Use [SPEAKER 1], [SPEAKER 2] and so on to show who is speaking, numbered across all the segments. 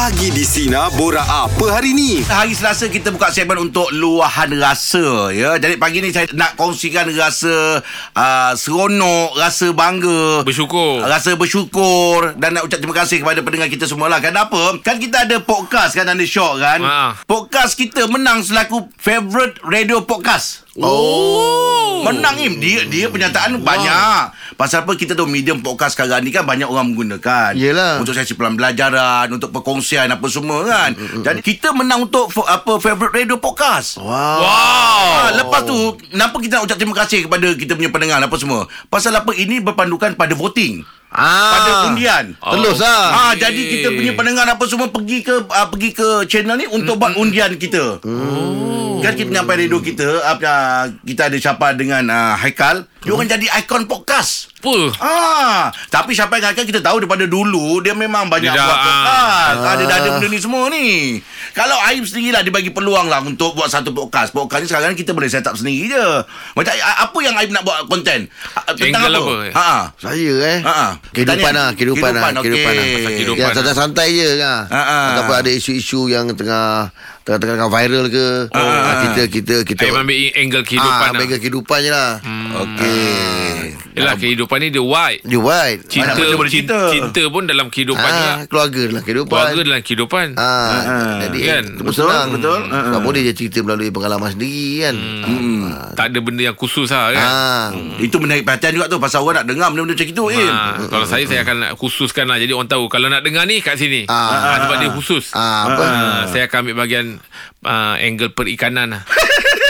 [SPEAKER 1] Pagi di Sina Bora apa hari ni?
[SPEAKER 2] Hari Selasa kita buka segmen untuk luahan rasa ya. Jadi pagi ni saya nak kongsikan rasa uh, seronok, rasa bangga,
[SPEAKER 3] Bersyukur.
[SPEAKER 2] rasa bersyukur dan nak ucap terima kasih kepada pendengar kita semualah. Kenapa? Kan kita ada podcast kan ada show kan.
[SPEAKER 3] Ha.
[SPEAKER 2] Podcast kita menang selaku favorite radio podcast.
[SPEAKER 3] Oh.
[SPEAKER 2] Menang Im. Dia dia penyataan banyak. Pasal apa kita tahu Medium podcast sekarang ni kan Banyak orang menggunakan.
[SPEAKER 4] Yelah.
[SPEAKER 2] Untuk sesi pembelajaran Untuk perkongsian Apa semua kan. Jadi kita menang untuk fo- Apa Favorite radio podcast.
[SPEAKER 4] Wow.
[SPEAKER 3] Wow.
[SPEAKER 2] Ah, lepas tu Kenapa kita nak ucap terima kasih Kepada kita punya pendengar Apa semua? Pasal apa Ini berpandukan pada voting
[SPEAKER 4] Ah.
[SPEAKER 2] Pada undian
[SPEAKER 4] Telus
[SPEAKER 3] Oh.
[SPEAKER 4] lah.
[SPEAKER 2] Ah, jadi kita punya pendengar apa semua pergi ke uh, pergi ke channel ni untuk buat undian kita. Oh. Kan kita nyampai radio kita, uh, kita ada siapa dengan uh, Haikal, dia orang jadi ikon podcast.
[SPEAKER 3] Apa?
[SPEAKER 2] Ah, tapi siapa yang Haikal kita tahu daripada dulu dia memang banyak
[SPEAKER 3] Dia dah,
[SPEAKER 2] buat podcast.
[SPEAKER 4] ah.
[SPEAKER 2] Ah. Dia dah ada benda ni semua ni. Kalau Aim sendirilah dia bagi peluang lah untuk buat satu podcast. Podcast ni sekarang kita boleh set up sendiri je. Macam apa yang Aim nak buat konten? Tentang
[SPEAKER 3] Angle
[SPEAKER 2] apa?
[SPEAKER 3] apa?
[SPEAKER 2] Ha.
[SPEAKER 4] Saya eh.
[SPEAKER 2] Ha, ha.
[SPEAKER 4] Kehidupan lah, kehidupan, lah,
[SPEAKER 2] Kehidupan,
[SPEAKER 4] lah.
[SPEAKER 3] Pasal kehidupan.
[SPEAKER 4] Yang santai-santai je kan.
[SPEAKER 2] Ha, ha.
[SPEAKER 4] Ataupun ada isu-isu yang tengah tengah tengah viral ke.
[SPEAKER 2] Ha, ha.
[SPEAKER 4] Ah, kita kita kita
[SPEAKER 3] Aim ambil angle kehidupan
[SPEAKER 4] Ah,
[SPEAKER 3] lah.
[SPEAKER 4] angle kehidupan je lah.
[SPEAKER 2] Okey.
[SPEAKER 3] Yelah kehidupan ni dia wide.
[SPEAKER 4] You right.
[SPEAKER 3] Cinta, cinta, cinta pun dalam kehidupan
[SPEAKER 4] Ah,
[SPEAKER 3] juga.
[SPEAKER 4] keluarga dalam kehidupan.
[SPEAKER 3] Keluarga dalam kehidupan.
[SPEAKER 4] Ah,
[SPEAKER 2] Ah,
[SPEAKER 4] jadi
[SPEAKER 3] kan?
[SPEAKER 4] kan?
[SPEAKER 2] Betul,
[SPEAKER 4] senang.
[SPEAKER 2] betul. Ah,
[SPEAKER 4] Sebab
[SPEAKER 2] ah.
[SPEAKER 4] boleh je cerita melalui pengalaman sendiri kan.
[SPEAKER 2] Hmm.
[SPEAKER 3] Tak ada benda yang khusus lah kan.
[SPEAKER 4] Ah.
[SPEAKER 2] Itu menarik perhatian juga tu Pasal orang nak dengar Benda-benda macam itu Im
[SPEAKER 3] Ha, kalau saya saya akan nak khususkan lah Jadi orang tahu Kalau nak dengar ni kat sini
[SPEAKER 4] Ah.
[SPEAKER 3] ha, Sebab dia khusus
[SPEAKER 4] Ah, apa?
[SPEAKER 3] ha, Saya akan ambil bahagian uh, Angle perikanan lah Ah.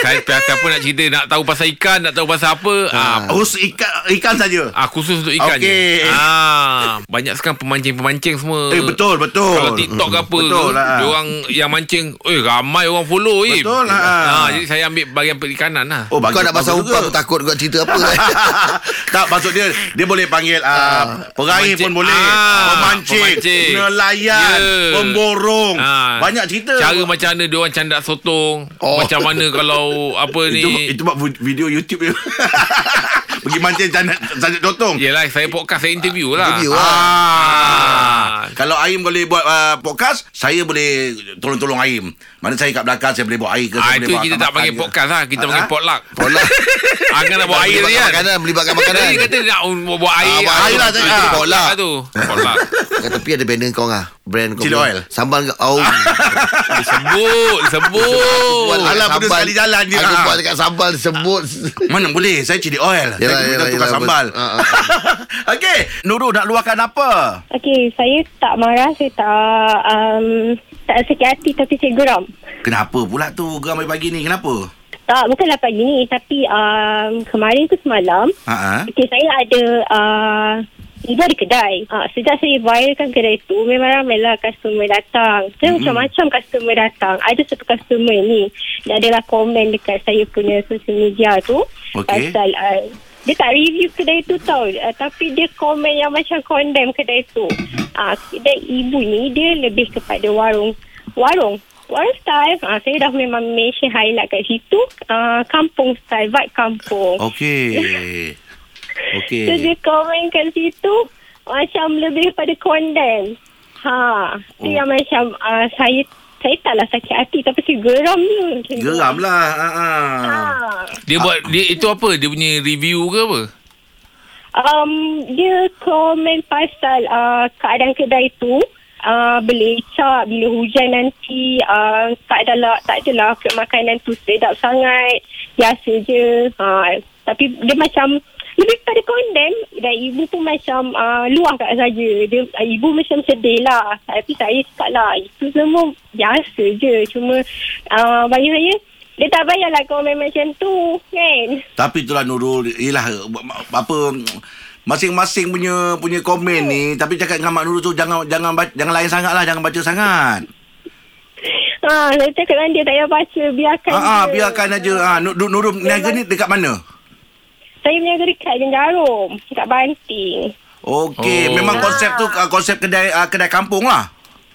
[SPEAKER 3] saya pihak apa nak cerita Nak tahu pasal ikan Nak tahu pasal apa ah.
[SPEAKER 2] Khusus ikan, ikan saja
[SPEAKER 3] Ah, khusus untuk ikan
[SPEAKER 2] Okey.
[SPEAKER 3] je. Ah, banyak sekarang pemancing-pemancing semua.
[SPEAKER 2] Eh betul betul
[SPEAKER 3] Kalau TikTok ke apa
[SPEAKER 2] Betul lah.
[SPEAKER 3] dia orang yang mancing, eh ramai orang follow eh.
[SPEAKER 2] Betul lah.
[SPEAKER 3] Ah, jadi saya ambil bahagian perikanan lah.
[SPEAKER 2] Oh,
[SPEAKER 4] Kau nak pasal umpan tu takut kau cerita apa eh?
[SPEAKER 2] tak maksud dia Dia boleh panggil Peraih
[SPEAKER 3] Pemancing.
[SPEAKER 2] pun boleh
[SPEAKER 3] Ah,
[SPEAKER 2] Pemancing,
[SPEAKER 3] pemancing.
[SPEAKER 2] Nelayan
[SPEAKER 3] Ya.
[SPEAKER 2] Pemborong
[SPEAKER 3] Ah.
[SPEAKER 2] Banyak cerita
[SPEAKER 3] Cara macam mana dia orang candak sotong.
[SPEAKER 4] Oh.
[SPEAKER 3] Macam mana kalau apa ni.
[SPEAKER 2] itu buat video YouTube je Pergi mancing sandat dotong
[SPEAKER 3] Yelah saya podcast Saya interview lah
[SPEAKER 4] Interview lah.
[SPEAKER 2] Ah. Kalau Aim boleh buat uh, podcast Saya boleh Tolong-tolong Aim Mana saya kat belakang Saya boleh buat air ke
[SPEAKER 3] Ah, itu kita tak panggil
[SPEAKER 2] ke.
[SPEAKER 3] podcast lah Kita
[SPEAKER 2] Ah,
[SPEAKER 3] panggil
[SPEAKER 2] ah.
[SPEAKER 3] potluck
[SPEAKER 4] Pola.
[SPEAKER 3] Angkat nak buat air
[SPEAKER 4] Melibatkan
[SPEAKER 3] kan
[SPEAKER 4] makanan, melibatkan makanan.
[SPEAKER 3] Tadi kata nak buat air
[SPEAKER 4] Ah, buat air lah tadi.
[SPEAKER 3] Ah,
[SPEAKER 4] Ah,
[SPEAKER 3] Potluck tu Potluck
[SPEAKER 4] Kat tepi ada banner kau ah. Brand kau.
[SPEAKER 2] Chili
[SPEAKER 4] punya.
[SPEAKER 2] oil.
[SPEAKER 4] Sambal ke? Oh.
[SPEAKER 3] Disebut Disebut
[SPEAKER 2] Alah, benda sekali jalan je.
[SPEAKER 4] Aku
[SPEAKER 2] Ah.
[SPEAKER 4] buat dekat sambal sebut.
[SPEAKER 2] Mana boleh Saya cili oil Saya kena tukar
[SPEAKER 4] yelah,
[SPEAKER 2] sambal
[SPEAKER 4] betul. Ah, ah,
[SPEAKER 2] Okey Nurul nak luahkan apa
[SPEAKER 5] Okey, saya tak marah, saya tak um, tak sakit hati tapi saya geram.
[SPEAKER 2] Kenapa pula tu Geram pagi ni Kenapa
[SPEAKER 5] Tak, bukanlah pagi ni tapi um, kemarin tu semalam,
[SPEAKER 2] Ha
[SPEAKER 5] okey saya ada uh, ibu ada kedai. Uh, sejak saya viralkan kedai tu, memang ramai lah customer datang. Saya mm-hmm. macam-macam customer datang. Ada satu customer ni, dia adalah komen dekat saya punya social media tu.
[SPEAKER 2] Okey.
[SPEAKER 5] Pasal uh, dia tak review kedai tu tau uh, Tapi dia komen yang macam condemn kedai tu uh, Kedai ibu ni dia lebih kepada warung Warung Warung style uh, Saya dah memang mention highlight kat situ uh, Kampung style Vibe kampung
[SPEAKER 2] Okey Okey
[SPEAKER 5] So dia komen kat situ Macam lebih pada condemn Ha, tu
[SPEAKER 2] Oh.
[SPEAKER 5] yang macam uh, saya saya taklah sakit hati tapi saya geram je. Tu.
[SPEAKER 2] Geram lah ha, ha.
[SPEAKER 5] Ha.
[SPEAKER 3] Dia buat dia Itu apa Dia punya review ke apa
[SPEAKER 5] Um, dia komen pasal uh, keadaan kedai tu uh, belecak bila hujan nanti uh, tak adalah tak adalah makanan tu sedap sangat biasa je uh, tapi dia macam lebih pada condemn? Dan ibu pun macam uh, luah kat saya dia uh, ibu macam sedih lah. Tapi saya cakap lah. Itu semua biasa je. Cuma uh, bagi saya dia tak payahlah komen macam tu kan?
[SPEAKER 2] Tapi itulah Nurul. Yelah Apa Masing-masing punya punya komen ni Tapi cakap dengan Mak Nurul tu Jangan jangan jangan lain sangat lah. Jangan baca sangat.
[SPEAKER 5] Ha, saya cakap dengan dia tak payah baca. Biarkan
[SPEAKER 2] Ah, ah,
[SPEAKER 5] je.
[SPEAKER 2] biarkan aja. Ah, Nur, Nur, Nurul niaga ni dekat mana?
[SPEAKER 5] Saya berniaga dekat Jarum. Dekat Banting.
[SPEAKER 2] Okey,
[SPEAKER 3] Oh.
[SPEAKER 2] memang konsep tu konsep kedai ah, kedai kampung lah.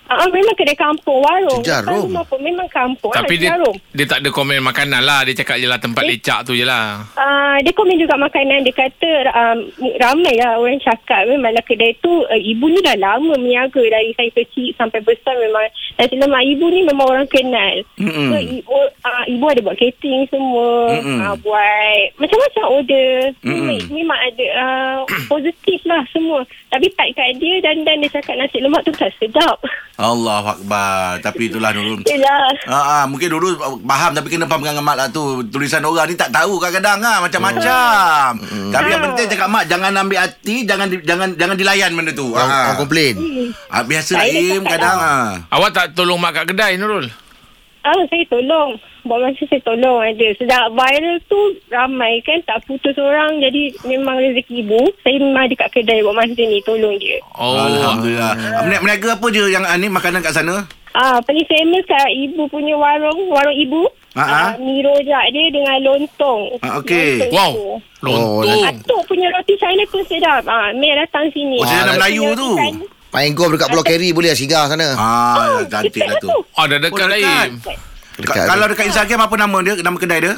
[SPEAKER 5] Ah, memang kedai kampung warung. Bukan rumah pun memang kampung.
[SPEAKER 3] Tapi dia dia tak ada komen makanan lah. Dia cakap je lah tempat
[SPEAKER 5] Eh.
[SPEAKER 3] lecak tu je lah.
[SPEAKER 5] Uh, dia komen juga makanan Dia kata um, Ramai lah orang cakap Memanglah kedai tu uh, Ibu ni dah lama meniaga Dari saya kecil Sampai besar memang Dan selamat ibu ni Memang orang kenal
[SPEAKER 2] Mm-mm.
[SPEAKER 5] So ibu uh, Ibu ada buat catering semua
[SPEAKER 2] Mm-mm.
[SPEAKER 5] uh, Buat Macam-macam order
[SPEAKER 2] Mm-mm.
[SPEAKER 5] memang, memang ada uh, Positif lah semua Tapi tak kat dia Dan dan dia cakap Nasi lemak tu tak sedap
[SPEAKER 2] Allah Akbar. Tapi itulah Nurul.
[SPEAKER 5] Yelah
[SPEAKER 2] Ha, ha, mungkin dulu faham tapi kena faham dengan mak lah tu. Tulisan orang ni tak tahu kadang-kadang ha, macam-macam. Tapi yang penting cakap mak jangan ambil hati, jangan di, jangan jangan dilayan benda tu.
[SPEAKER 4] Orang, orang komplain.
[SPEAKER 2] Ha, biasa lah kadang ha.
[SPEAKER 3] Awak tak tolong mak kat kedai Nurul?
[SPEAKER 5] Ah, saya tolong. Buat masa saya tolong ada. Sedap viral tu ramai kan. Tak putus orang. Jadi memang rezeki ibu. Saya memang ada kat kedai buat masa ni. Tolong dia.
[SPEAKER 3] Oh.
[SPEAKER 2] Alhamdulillah. Meni- Meniaga apa je yang ah, ni makanan kat sana?
[SPEAKER 5] Ah, paling famous kat ibu punya warung. Warung ibu.
[SPEAKER 2] Ah, ah.
[SPEAKER 5] mi rojak dia dengan lontong.
[SPEAKER 2] Ah, okey.
[SPEAKER 5] Lontong
[SPEAKER 3] Wow.
[SPEAKER 5] tu.
[SPEAKER 3] Lontong.
[SPEAKER 5] Atuk punya roti China tu sedap. Ah, Mei datang sini.
[SPEAKER 2] Oh,
[SPEAKER 5] Atuk
[SPEAKER 2] Melayu tu.
[SPEAKER 5] China.
[SPEAKER 4] Main golf dekat Pulau Keri boleh lah singgah sana.
[SPEAKER 2] Ah,
[SPEAKER 5] Oh,
[SPEAKER 2] cantik lah
[SPEAKER 5] dekat
[SPEAKER 2] tu.
[SPEAKER 3] Oh, dah dekat
[SPEAKER 2] Oh,
[SPEAKER 3] lain.
[SPEAKER 2] dekat.
[SPEAKER 4] Dekat
[SPEAKER 2] Ka-
[SPEAKER 4] tu.
[SPEAKER 2] kalau dekat Instagram apa nama dia? Nama kedai dia?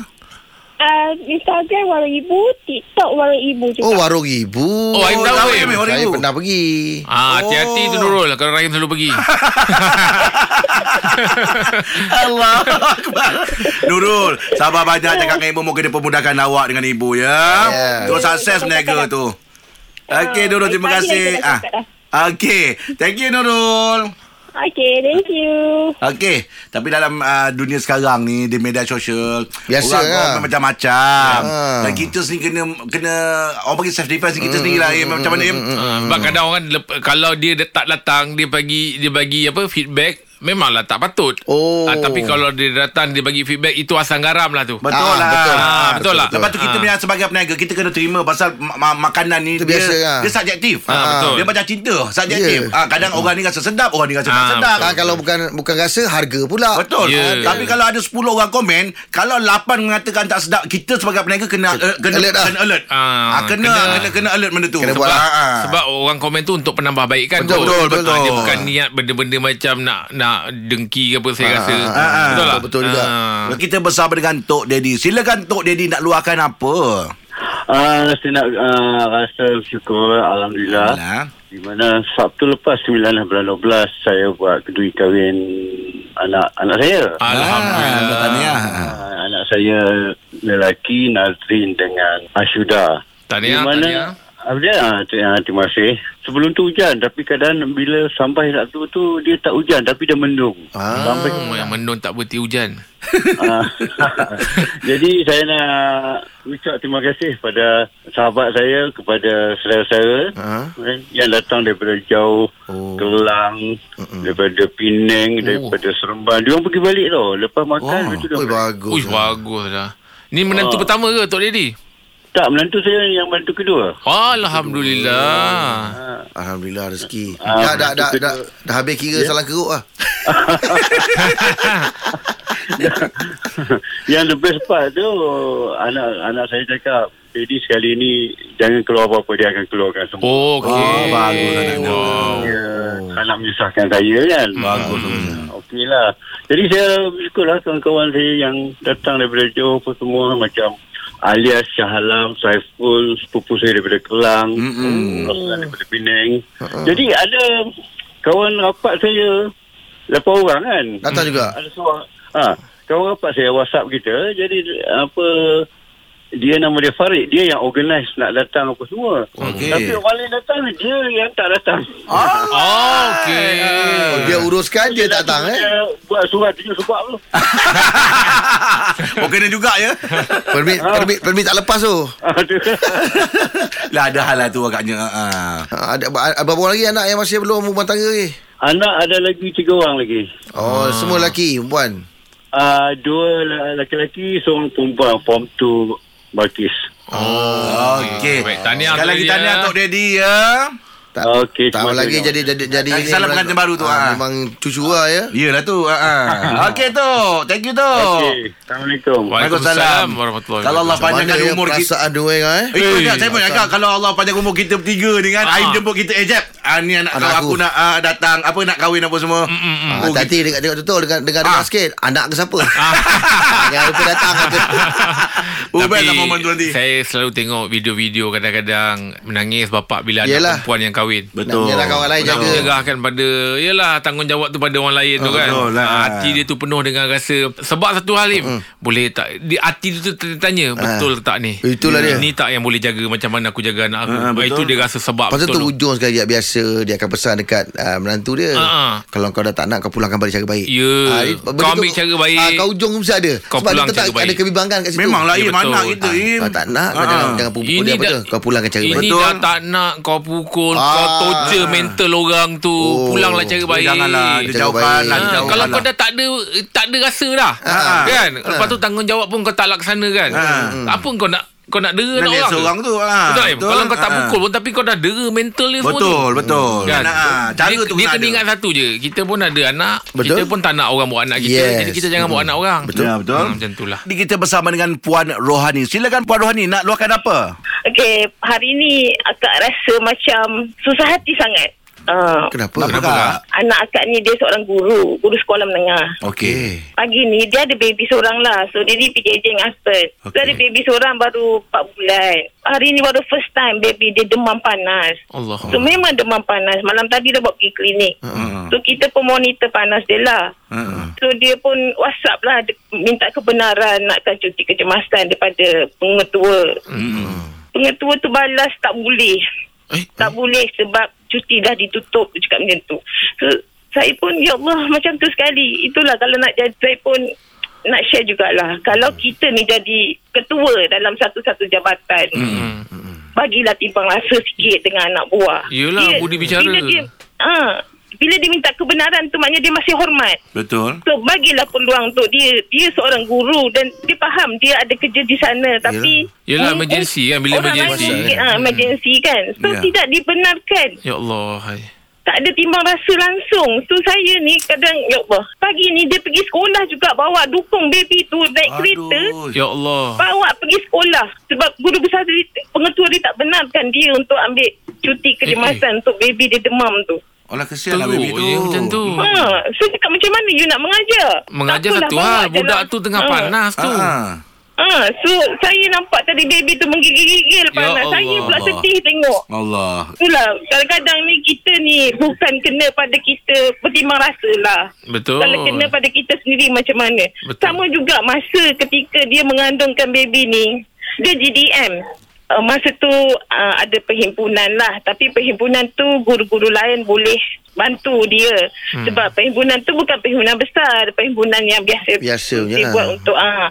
[SPEAKER 5] Ah, Instagram warung ibu. TikTok warung ibu juga.
[SPEAKER 4] Oh, warung ibu.
[SPEAKER 3] Oh, Aim tahu,
[SPEAKER 2] tahu,
[SPEAKER 3] Aim.
[SPEAKER 2] Aim. warung
[SPEAKER 4] Saya
[SPEAKER 2] ibu.
[SPEAKER 4] pernah pergi.
[SPEAKER 3] Ah, hati-hati tu
[SPEAKER 2] Oh.
[SPEAKER 3] Nurul kalau Rahim selalu pergi.
[SPEAKER 2] Allah Akbar. Nurul, sabar banyak cakap dengan ibu moga dia pemudahkan awak dengan ibu ya.
[SPEAKER 4] Ya.
[SPEAKER 2] Terus sukses berniaga tu. Okey
[SPEAKER 5] Ah,
[SPEAKER 2] Nurul, terima kasih. Ah. Okey, thank you Nurul.
[SPEAKER 5] Okay, thank you.
[SPEAKER 2] Okey, tapi dalam uh, dunia sekarang ni di media sosial
[SPEAKER 4] Biasa
[SPEAKER 2] orang
[SPEAKER 4] lah.
[SPEAKER 2] orang macam-macam.
[SPEAKER 4] Ha.
[SPEAKER 2] Dan kita sendiri kena kena orang bagi self defense kita sendiri lah Im. macam mana Im?
[SPEAKER 3] Ah, Sebab kadang orang lep- kalau dia tak datang dia bagi dia bagi apa feedback memanglah tak patut.
[SPEAKER 4] Oh.
[SPEAKER 3] Ah, tapi kalau dia datang dia bagi feedback itu asam garam lah tu.
[SPEAKER 2] Betul
[SPEAKER 4] Ah,
[SPEAKER 2] lah.
[SPEAKER 4] betul.
[SPEAKER 3] Ah, betul lah.
[SPEAKER 2] Lepas tu kita
[SPEAKER 3] Ah.
[SPEAKER 2] punya sebagai peniaga kita kena terima pasal ma- ma- makanan ni
[SPEAKER 4] Itu
[SPEAKER 2] dia
[SPEAKER 4] biasa lah.
[SPEAKER 2] dia subjektif.
[SPEAKER 3] Ah, betul.
[SPEAKER 2] Dia macam cinta, subjektif.
[SPEAKER 4] Ya.
[SPEAKER 2] Ah kadang orang ni rasa sedap, orang ni rasa tak
[SPEAKER 3] Ah,
[SPEAKER 2] sedap.
[SPEAKER 4] Kan kalau bukan bukan rasa harga pula.
[SPEAKER 2] Betul.
[SPEAKER 3] Ya.
[SPEAKER 2] Tapi kalau ada 10 orang komen, kalau 8 mengatakan tak sedap, kita sebagai peniaga kena uh, kena
[SPEAKER 4] Alert lah.
[SPEAKER 2] kena alert.
[SPEAKER 3] Ah,
[SPEAKER 2] Ah, kena,
[SPEAKER 3] kena-
[SPEAKER 2] kena kena alert benda tu.
[SPEAKER 4] Kena
[SPEAKER 2] Sebab-
[SPEAKER 4] buat lah.
[SPEAKER 2] ah, ah.
[SPEAKER 3] Sebab orang komen tu untuk penambahbaikan
[SPEAKER 4] Betul,
[SPEAKER 3] kot.
[SPEAKER 4] betul,
[SPEAKER 3] Ah,
[SPEAKER 2] betul.
[SPEAKER 3] Dia bukan niat benda-benda macam nak nak dengki ke apa saya
[SPEAKER 4] Ah,
[SPEAKER 3] rasa.
[SPEAKER 4] ah,
[SPEAKER 2] ah.
[SPEAKER 3] betul tak?
[SPEAKER 4] Betul juga.
[SPEAKER 3] Ah.
[SPEAKER 2] Kita bersama dengan Tok Daddy. Silakan Tok Daddy nak luahkan apa?
[SPEAKER 6] Ah, saya nak uh, rasa bersyukur Alhamdulillah
[SPEAKER 2] Alhamdulillah.
[SPEAKER 6] Di mana Sabtu lepas 9 bulan 12 Saya buat kedui kahwin anak anak saya
[SPEAKER 3] Alhamdulillah.
[SPEAKER 2] Ah, tahniah.
[SPEAKER 6] Ah, Anak saya lelaki Nazrin dengan Ashuda
[SPEAKER 3] Tahniah,
[SPEAKER 6] Di mana
[SPEAKER 3] tahniah.
[SPEAKER 6] Ah, ah, terima kasih. Sebelum tu hujan tapi kadang bila sampai Sabtu tu dia tak hujan tapi dia mendung.
[SPEAKER 4] Ah.
[SPEAKER 6] Sampai
[SPEAKER 3] Oh, yang mendung tak berhenti hujan.
[SPEAKER 6] Ah, Jadi saya nak ucap terima kasih pada sahabat saya, kepada saudara-saudara
[SPEAKER 4] Ha?
[SPEAKER 6] eh, yang datang daripada jauh,
[SPEAKER 4] Oh.
[SPEAKER 6] Kelang, daripada Penang, daripada Seremban. Dia orang pergi balik tau. Lepas makan,
[SPEAKER 2] Oh.
[SPEAKER 6] oh. itu dia
[SPEAKER 4] Oi bagus.
[SPEAKER 3] Uish, bagus dah. Ni menantu
[SPEAKER 6] Ah.
[SPEAKER 3] pertama ke Tok Daddy?
[SPEAKER 6] Tak, menantu saya yang menantu kedua.
[SPEAKER 3] Alhamdulillah.
[SPEAKER 4] Alhamdulillah rezeki.
[SPEAKER 6] Ah,
[SPEAKER 4] dah, dah, dah, dah, dah habis kira salah keruk lah.
[SPEAKER 6] yang the best part tu anak anak saya cakap jadi sekali ni jangan keluar apa-apa dia akan keluarkan semua.
[SPEAKER 3] Okey.
[SPEAKER 2] Oh, bagus.
[SPEAKER 3] Wow.
[SPEAKER 6] Ya, tak nak menyusahkan saya kan.
[SPEAKER 2] Bagus.
[SPEAKER 6] Hmm, Okey lah. Jadi saya bersyukur lah kawan-kawan saya yang datang daripada jauh apa semua macam alias Shah Alam, Saiful, sepupu saya daripada Kelang. Roslan daripada Penang. Jadi ada kawan rapat saya, lapan orang kan.
[SPEAKER 4] Datang juga.
[SPEAKER 6] Ada seorang, ha, kawan rapat saya WhatsApp kita, jadi apa, dia nama dia Farid, dia yang organize nak datang apa semua.
[SPEAKER 2] Okey.
[SPEAKER 6] Tapi orang lain datang, dia yang tak datang.
[SPEAKER 3] Oh, okey.
[SPEAKER 4] Oh, dia uruskan dia tak datang eh.
[SPEAKER 6] Dia buat surat tunjuk sebab tu.
[SPEAKER 2] Oh kena juga ya
[SPEAKER 4] Permit permit permit tak lepas tu.
[SPEAKER 2] Lah ada hal lah tu agaknya ah.
[SPEAKER 4] Ha, ada, berapa orang lagi anak yang masih belum rumah tangga lagi?
[SPEAKER 6] Anak ada lagi tiga orang lagi.
[SPEAKER 4] Oh, semua lelaki, perempuan.
[SPEAKER 6] Uh, dua la- laki-laki, seorang perempuan, form 2 Balkis.
[SPEAKER 3] Oh,
[SPEAKER 2] Okey
[SPEAKER 3] Baik, tahniah
[SPEAKER 2] Sekali lagi tahniah. Tok Daddy ya
[SPEAKER 4] Tak,
[SPEAKER 6] Okey,
[SPEAKER 4] tak lagi jadi jadi jadi
[SPEAKER 2] Lagi salam pengantin baru tu,
[SPEAKER 4] Ah,
[SPEAKER 2] ah.
[SPEAKER 4] Memang cucu lah ya.
[SPEAKER 2] Yelah tu ah, ah. Okey tu Thank you tu
[SPEAKER 6] Okey, Assalamualaikum.
[SPEAKER 3] Waalaikumsalam warahmatullahi
[SPEAKER 2] Kalau Allah panjangkan
[SPEAKER 4] ya
[SPEAKER 2] umur kita
[SPEAKER 4] perasaan dia orang eh?
[SPEAKER 2] Eh,
[SPEAKER 3] Eh,
[SPEAKER 2] eh saya pun cakap Kalau Allah panjang umur kita bertiga ni kan
[SPEAKER 3] Ah.
[SPEAKER 2] Aim jemput kita Eh Jeb ah, ni anak, kau aku nak ah, datang apa nak kahwin apa semua.
[SPEAKER 4] Ah,
[SPEAKER 2] Oh,
[SPEAKER 4] Tadi dengar dengar betul dengar dengar dengar
[SPEAKER 2] Ah.
[SPEAKER 4] sikit. Anak ke siapa? Jangan lupa datang kata.
[SPEAKER 2] Oh, best lah momen tu nanti.
[SPEAKER 3] Saya selalu tengok video-video kadang-kadang menangis bapak bila ada perempuan yang kahwin.
[SPEAKER 2] Betul.
[SPEAKER 4] Nak menyerahkan orang lain
[SPEAKER 3] Nak
[SPEAKER 4] jaga.
[SPEAKER 3] menyerahkan pada Yelah tanggungjawab tu pada orang lain tu kan
[SPEAKER 2] Betul lah.
[SPEAKER 3] Ah, Hati dia tu penuh dengan rasa Sebab satu hal ni Boleh tak di, Hati dia tu tanya Betul tak ni
[SPEAKER 4] Itulah dia.
[SPEAKER 3] Ni tak yang boleh jaga Macam mana aku jaga anak aku
[SPEAKER 2] Ah, betul.
[SPEAKER 3] Itu dia rasa sebab
[SPEAKER 4] Pasal tu
[SPEAKER 3] betul
[SPEAKER 4] hujung sekali dia biasa dia akan pesan dekat uh, menantu dia.
[SPEAKER 3] Ah, ah.
[SPEAKER 4] Kalau kau dah tak nak kau pulangkan balik cara baik.
[SPEAKER 3] Ya.
[SPEAKER 4] Ah, dia-
[SPEAKER 3] Kau ambil cara baik.
[SPEAKER 4] Ah, kau hujung mesti ada.
[SPEAKER 3] Kau
[SPEAKER 4] Sebab
[SPEAKER 3] pulang cara baik.
[SPEAKER 4] ada kebimbangan kat situ.
[SPEAKER 2] Memanglah
[SPEAKER 3] Ya,
[SPEAKER 2] Im
[SPEAKER 3] betul.
[SPEAKER 2] anak kita Im.
[SPEAKER 4] Kau tak nak kau
[SPEAKER 2] Ah.
[SPEAKER 4] jangan jangan pukul dia apa
[SPEAKER 3] dah-
[SPEAKER 4] tu. Kau pulangkan cara
[SPEAKER 3] Ini
[SPEAKER 4] baik.
[SPEAKER 2] Betul.
[SPEAKER 3] dah tak nak Kau pukul
[SPEAKER 4] Ah.
[SPEAKER 3] Kau torture mental orang tu
[SPEAKER 4] Oh.
[SPEAKER 3] Pulanglah cara baik
[SPEAKER 2] Janganlah dijauhkan lah.
[SPEAKER 3] Ha,
[SPEAKER 2] dijauhkan
[SPEAKER 3] kalau
[SPEAKER 2] lah.
[SPEAKER 3] kau dah tak ada tak ada rasa dah.
[SPEAKER 2] Ah.
[SPEAKER 3] Kan? Lepas tu tanggungjawab pun kau tak laksana kan.
[SPEAKER 2] Ah.
[SPEAKER 3] Apa kau nak kau nak dera
[SPEAKER 2] Nak
[SPEAKER 3] orang.
[SPEAKER 2] seorang tu, ah,
[SPEAKER 3] Betul,
[SPEAKER 2] betul.
[SPEAKER 3] Kalau kau tak
[SPEAKER 2] Ah.
[SPEAKER 3] pukul pun tapi kau dah dera mental dia semua tu.
[SPEAKER 2] Betul, betul.
[SPEAKER 3] Kan?
[SPEAKER 2] Nah, cara
[SPEAKER 3] dia,
[SPEAKER 2] tu
[SPEAKER 3] dia
[SPEAKER 2] kena
[SPEAKER 3] ingat satu je. Kita pun ada anak.
[SPEAKER 4] Betul.
[SPEAKER 3] Kita pun tak nak orang buat anak kita.
[SPEAKER 4] Yes.
[SPEAKER 3] Jadi kita jangan buat anak orang.
[SPEAKER 2] Betul. Ya, betul.
[SPEAKER 3] Ha, macam itulah.
[SPEAKER 2] Ni kita bersama dengan Puan Rohani. Silakan Puan Rohani nak luahkan apa?
[SPEAKER 7] Okey, hari ni akak rasa macam susah hati sangat. Uh,
[SPEAKER 4] Kenapa?
[SPEAKER 2] Kenapa,
[SPEAKER 3] Kenapa,
[SPEAKER 2] Kak?
[SPEAKER 7] anak akak ni dia seorang guru, guru sekolah menengah.
[SPEAKER 2] Okey.
[SPEAKER 7] Pagi ni dia ada baby seorang lah. So dia ni PJJ dengan husband. Okay. So
[SPEAKER 2] Okey.
[SPEAKER 7] ada baby seorang baru 4 bulan. Hari ni baru first time baby dia demam panas.
[SPEAKER 3] Allah.
[SPEAKER 7] So memang demam panas. Malam tadi dah bawa pergi klinik.
[SPEAKER 2] Hmm.
[SPEAKER 7] So kita pun monitor panas dia lah.
[SPEAKER 2] Hmm.
[SPEAKER 7] So dia pun whatsapp lah dia minta kebenaran nakkan cuti kecemasan daripada pengetua.
[SPEAKER 2] Hmm.
[SPEAKER 7] Pengetua tu balas tak boleh.
[SPEAKER 3] Eh,
[SPEAKER 7] Tak boleh sebab cuti dah ditutup dia cakap macam tu. So, saya pun ya Allah macam tu sekali. Itulah kalau nak jadi saya pun nak share jugalah. Kalau kita ni jadi ketua dalam satu-satu jabatan.
[SPEAKER 3] Hmm.
[SPEAKER 7] Bagilah timbang rasa sikit dengan anak buah.
[SPEAKER 3] Yelah, budi bicara.
[SPEAKER 7] Bila dia, ha, bila dia minta kebenaran tu maknanya dia masih hormat.
[SPEAKER 2] Betul.
[SPEAKER 7] So bagilah peluang untuk dia. Dia seorang guru dan dia faham dia ada kerja di sana tapi
[SPEAKER 3] Yelah,
[SPEAKER 7] Hmm,
[SPEAKER 3] emergency kan, bila emergency.
[SPEAKER 7] lain ah, emergency kan. So
[SPEAKER 2] Ya.
[SPEAKER 7] tidak dibenarkan.
[SPEAKER 3] Ya Allah. hai.
[SPEAKER 7] Tak ada timbang rasa langsung. So saya ni kadang ya Allah. Pagi ni dia pergi sekolah juga bawa dukung baby tu naik kereta.
[SPEAKER 2] Aduh.
[SPEAKER 3] Ya Allah.
[SPEAKER 7] Bawa pergi sekolah sebab guru besar dia, pengetua dia tak benarkan dia untuk ambil cuti kecemasan untuk baby dia demam tu.
[SPEAKER 2] Alah kesian lah baby tu.
[SPEAKER 3] Je macam tu.
[SPEAKER 7] Ha, so cakap macam mana you nak mengajar?
[SPEAKER 3] Mengajar
[SPEAKER 7] Tak
[SPEAKER 3] satu
[SPEAKER 7] apalah,
[SPEAKER 3] hal. Budak
[SPEAKER 7] dalam-
[SPEAKER 3] tu tengah
[SPEAKER 7] Ha.
[SPEAKER 3] panas tu.
[SPEAKER 2] Ah.
[SPEAKER 7] Ha, so saya nampak tadi baby tu menggigil-gigil
[SPEAKER 3] Ya
[SPEAKER 7] panas. saya
[SPEAKER 3] Allah.
[SPEAKER 7] pula sedih tengok.
[SPEAKER 2] Allah.
[SPEAKER 7] Itulah, kadang-kadang ni kita ni bukan kena pada kita bertimbang rasa lah.
[SPEAKER 3] Betul.
[SPEAKER 7] Kalau kena pada kita sendiri macam mana.
[SPEAKER 3] Betul.
[SPEAKER 7] Sama juga masa ketika dia mengandungkan baby ni, dia GDM. Uh, masa tu uh, ada perhimpunan lah. Tapi perhimpunan tu guru-guru lain boleh bantu dia. Hmm. Sebab perhimpunan tu bukan perhimpunan besar. Perhimpunan yang biasa.
[SPEAKER 4] Biasa
[SPEAKER 7] Dia
[SPEAKER 4] lah.
[SPEAKER 7] buat untuk... Uh,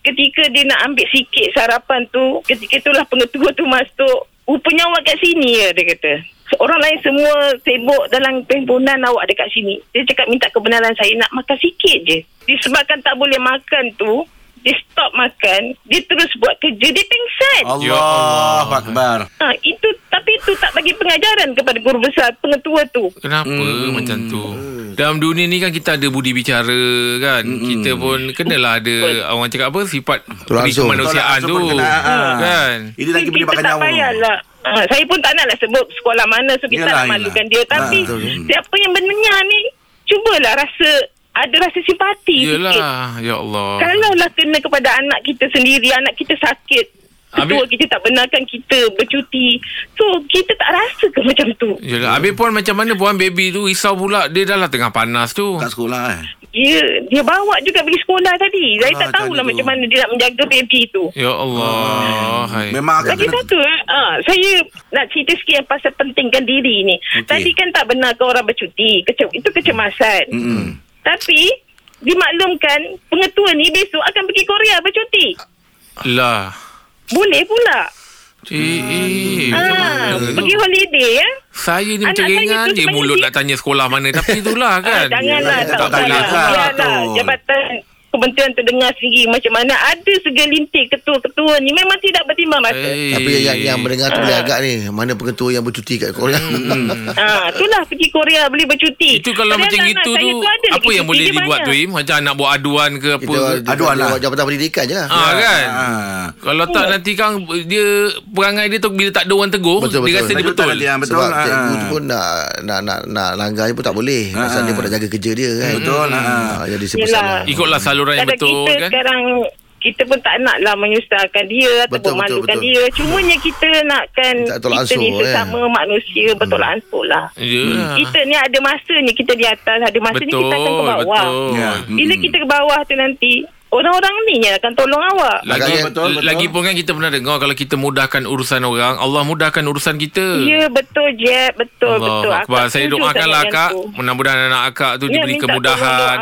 [SPEAKER 7] ketika dia nak ambil sikit sarapan tu, ketika itulah pengetua tu masuk. Rupanya awak kat sini ya, dia kata. Orang lain semua sibuk dalam perhimpunan awak dekat sini. Dia cakap minta kebenaran saya nak makan sikit je. Disebabkan tak boleh makan tu, dia stop makan, dia terus buat kerja, dia pengsan.
[SPEAKER 3] Ya
[SPEAKER 2] Allah. Akbar.
[SPEAKER 7] Ha, itu tapi itu tak bagi pengajaran kepada guru besar pengetua tu.
[SPEAKER 3] Kenapa hmm. macam tu? Dalam dunia ni kan kita ada budi bicara kan. Hmm. Kita pun kenalah ada orang cakap apa sifat
[SPEAKER 4] ansur.
[SPEAKER 3] kemanusiaan
[SPEAKER 2] Tolak
[SPEAKER 3] tu.
[SPEAKER 2] kena, ah.
[SPEAKER 3] Kan?
[SPEAKER 2] Ini lagi
[SPEAKER 7] So,
[SPEAKER 2] melibatkan
[SPEAKER 7] kita tak
[SPEAKER 2] nyawa.
[SPEAKER 7] payahlah. Ha, saya pun tak naklah sebut sekolah mana so kita
[SPEAKER 2] Yelah,
[SPEAKER 7] nak malukan
[SPEAKER 2] yelah.
[SPEAKER 7] dia tapi
[SPEAKER 2] Ha, betul.
[SPEAKER 7] siapa yang mendengar ni cubalah rasa ada rasa simpati sikit.
[SPEAKER 3] Yelah, ya Allah.
[SPEAKER 7] Kalau lah kena kepada anak kita sendiri, anak kita sakit, ketua
[SPEAKER 3] Habis-
[SPEAKER 7] kita tak benarkan kita bercuti. So, kita tak rasa ke macam tu?
[SPEAKER 3] Yelah, habis puan macam mana puan baby tu risau pula dia dah lah tengah panas tu.
[SPEAKER 2] Kat sekolah eh.
[SPEAKER 7] Dia dia bawa juga pergi sekolah tadi. Saya
[SPEAKER 2] Ah,
[SPEAKER 7] tak tahulah macam mana dia nak menjaga baby tu.
[SPEAKER 3] Ya Allah. Hai.
[SPEAKER 2] Memang akan
[SPEAKER 7] Lagi
[SPEAKER 2] kena
[SPEAKER 7] satu, ah, saya nak cerita sikit yang pasal pentingkan diri ni.
[SPEAKER 2] Okey.
[SPEAKER 7] Tadi kan tak benar ke orang bercuti. Kece- itu kecemasan.
[SPEAKER 2] Mm-mm.
[SPEAKER 7] Tapi, dimaklumkan pengetua ni besok akan pergi Korea bercuti.
[SPEAKER 3] Lah.
[SPEAKER 7] Boleh pula.
[SPEAKER 3] Eh, eh,
[SPEAKER 7] Ah, pergi holiday ya.
[SPEAKER 3] Saya ni macam ringan je mulut nak tanya sekolah mana. Tapi itulah kan.
[SPEAKER 7] Ah, janganlah
[SPEAKER 2] Yelah,
[SPEAKER 7] tak lah.
[SPEAKER 2] lah,
[SPEAKER 7] Biarlah
[SPEAKER 2] betul.
[SPEAKER 7] jabatan kementerian terdengar sendiri macam mana ada segelintir ketua-ketua ni memang tidak bertimbang masa.
[SPEAKER 3] Eh.
[SPEAKER 4] Tapi yang yang mendengar tu boleh agak ni Mana pengetua yang bercuti kat Korea
[SPEAKER 7] Ha, itulah pergi Korea boleh bercuti.
[SPEAKER 3] Itu kalau
[SPEAKER 7] Padahal
[SPEAKER 3] macam
[SPEAKER 7] saya
[SPEAKER 3] tu apa yang boleh
[SPEAKER 7] dia
[SPEAKER 3] dibuat
[SPEAKER 7] banyak.
[SPEAKER 3] tu Im? Macam nak buat aduan ke apa?
[SPEAKER 4] Kita
[SPEAKER 2] Aduan lah.
[SPEAKER 4] Jabatan pendidikan je lah
[SPEAKER 3] Ah kan.
[SPEAKER 2] Ah.
[SPEAKER 3] Kalau tak nanti kan dia perangai dia tu bila tak ada orang tegur,
[SPEAKER 4] Betul,
[SPEAKER 3] dia
[SPEAKER 4] betul.
[SPEAKER 3] rasa dia
[SPEAKER 2] Betul ah, betul.
[SPEAKER 4] Sebab
[SPEAKER 2] Ah,
[SPEAKER 4] cikgu tu pun nak nak nak, nak langgar je pun tak boleh. Pasal dia pun nak jaga kerja dia kan.
[SPEAKER 2] Betul. Ah,
[SPEAKER 4] jadi sebesar.
[SPEAKER 3] Ikutlah saluran yang betul
[SPEAKER 7] kita
[SPEAKER 3] kan.
[SPEAKER 7] sekarang kita pun tak nak lah menyusahkan dia
[SPEAKER 4] Betul,
[SPEAKER 7] ataupun
[SPEAKER 4] betul,
[SPEAKER 7] malukan
[SPEAKER 4] betul.
[SPEAKER 7] dia. Cumanya kita nakkan
[SPEAKER 4] tolak
[SPEAKER 7] kita ni
[SPEAKER 4] ansur,
[SPEAKER 7] sesama
[SPEAKER 4] eh.
[SPEAKER 7] manusia betul ansur lah.
[SPEAKER 3] Ya.
[SPEAKER 7] Kita ni ada masa ni kita di atas, ada masa ni kita akan ke
[SPEAKER 3] Betul,
[SPEAKER 7] bawah.
[SPEAKER 3] betul.
[SPEAKER 2] Ya.
[SPEAKER 7] Bila kita ke bawah tu nanti, orang-orang ni yang akan tolong awak.
[SPEAKER 3] Lagi
[SPEAKER 2] betul, betul.
[SPEAKER 3] lagi pun kan kita pernah dengar kalau kita mudahkan urusan orang, Allah mudahkan urusan kita.
[SPEAKER 7] Ya betul Jeb, betul
[SPEAKER 3] Allah
[SPEAKER 7] betul.
[SPEAKER 3] Akbar.
[SPEAKER 7] Akak
[SPEAKER 3] Saya doakanlah akak. Mudah-mudahan anak akak tu
[SPEAKER 7] Ya,
[SPEAKER 3] diberi kemudahan.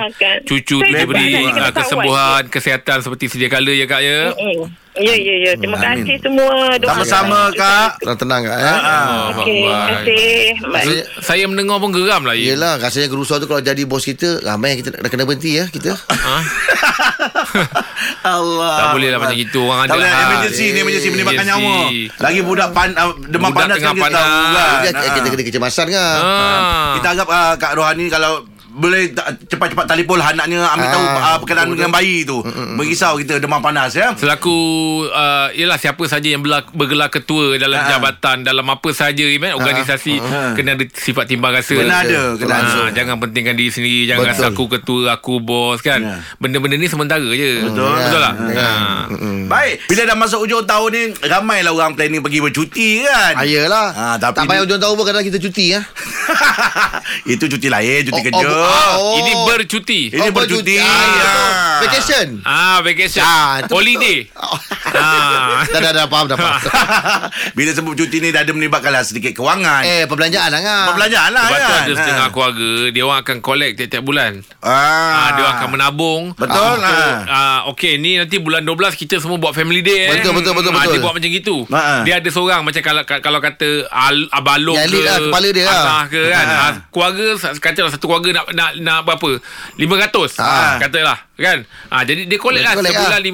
[SPEAKER 3] Cucu tu diberi uh,
[SPEAKER 7] kena
[SPEAKER 3] kesembuhan, kesihatan seperti sedia kala ya kak ya.
[SPEAKER 7] Mm-mm. Ya ya ya. Terima
[SPEAKER 2] Amin.
[SPEAKER 7] kasih semua.
[SPEAKER 2] Sama-sama kak.
[SPEAKER 4] Tenang-tenang kan. Eh?
[SPEAKER 3] Allah
[SPEAKER 7] Okey, terima kasih. Bye.
[SPEAKER 3] Saya, saya mendengar pun geram lah ya.
[SPEAKER 4] Yelah rasanya Gerusa tu kalau jadi bos kita Ramai yang kita dah kena berhenti ya kita
[SPEAKER 3] Ha?
[SPEAKER 2] Allah.
[SPEAKER 3] Tak boleh lah macam gitu. Orang
[SPEAKER 2] Tak
[SPEAKER 3] ada
[SPEAKER 2] boleh
[SPEAKER 3] hak.
[SPEAKER 2] emergency ni emergency menimbakan nyawa.
[SPEAKER 3] Emergency.
[SPEAKER 2] Lagi budak pan, uh, demam
[SPEAKER 3] Budak
[SPEAKER 2] panas
[SPEAKER 3] tengah
[SPEAKER 2] kan kita
[SPEAKER 3] panas.
[SPEAKER 2] tahu kan.
[SPEAKER 4] Dia,
[SPEAKER 2] Ah.
[SPEAKER 4] Kita kena kecemasan kan
[SPEAKER 3] Ah.
[SPEAKER 2] Kita anggap Kak Rohani kalau boleh cepat-cepat telefon lah anaknya ambil
[SPEAKER 4] Ah,
[SPEAKER 2] tahu uh, berkenaan
[SPEAKER 4] betul,
[SPEAKER 2] dengan bayi tu. Merisau kita demam panas ya.
[SPEAKER 3] Selaku uh, Yelah siapa saja yang berla- bergelar ketua Dalam
[SPEAKER 2] Ha.
[SPEAKER 3] jabatan Dalam apa saja kan, Organisasi
[SPEAKER 2] Ha.
[SPEAKER 3] Kena ada sifat timbang rasa
[SPEAKER 2] Kena ada, kena
[SPEAKER 3] Ha,
[SPEAKER 2] ada.
[SPEAKER 3] Jangan pentingkan diri sendiri Jangan
[SPEAKER 4] Betul.
[SPEAKER 3] rasa aku ketua Aku bos kan
[SPEAKER 2] Ya.
[SPEAKER 3] Benda-benda ni sementara je
[SPEAKER 2] Betul.
[SPEAKER 3] Betul tak
[SPEAKER 4] Ya.
[SPEAKER 3] ha.
[SPEAKER 2] Baik, bila dah masuk hujung tahun ni ramailah orang planning pergi bercuti kan.
[SPEAKER 4] Ayolah
[SPEAKER 2] Ah, tapi
[SPEAKER 4] Tak payah hujung tahun pun Kadang kita cuti ya.
[SPEAKER 2] Itu cuti lain, cuti
[SPEAKER 4] Oh,
[SPEAKER 2] kerja.
[SPEAKER 4] oh, oh.
[SPEAKER 3] Ini bercuti
[SPEAKER 2] Ini bercuti.
[SPEAKER 4] Ah,
[SPEAKER 2] ya.
[SPEAKER 4] Vacation
[SPEAKER 3] Ah, vacation
[SPEAKER 4] Ah,
[SPEAKER 3] Holiday
[SPEAKER 4] Oh.
[SPEAKER 3] ah.
[SPEAKER 4] Dah dah dah faham dah faham
[SPEAKER 2] bila sebut cuti ni dah ada melibatkanlah sedikit kewangan.
[SPEAKER 4] Eh perbelanjaan lah kan
[SPEAKER 2] Perbelanjaan lah
[SPEAKER 3] Sebab tu
[SPEAKER 2] kan.
[SPEAKER 3] ada setengah
[SPEAKER 2] Ha.
[SPEAKER 3] keluarga Dia orang akan collect tiap-tiap bulan
[SPEAKER 2] Ah.
[SPEAKER 3] Ah, dia akan menabung
[SPEAKER 2] Betul
[SPEAKER 3] untuk,
[SPEAKER 2] lah.
[SPEAKER 3] ah, Okey ni nanti bulan 12 Kita semua buat family day eh.
[SPEAKER 4] Betul, betul, betul,
[SPEAKER 3] Ah,
[SPEAKER 4] betul.
[SPEAKER 3] Dia buat macam gitu
[SPEAKER 2] Ah.
[SPEAKER 3] Dia ada seorang Macam kalau kalau kata al,
[SPEAKER 4] Yang
[SPEAKER 3] ke
[SPEAKER 4] lah, kepala dia lah.
[SPEAKER 3] Asah ke kan
[SPEAKER 2] Ah.
[SPEAKER 3] ah. Keluarga Katalah satu keluarga nak, nak, nak berapa 500
[SPEAKER 4] Ah.
[SPEAKER 3] Katalah kan ah, Jadi dia collect
[SPEAKER 4] Dia
[SPEAKER 3] lah
[SPEAKER 4] collect
[SPEAKER 3] Sebulan
[SPEAKER 4] lah.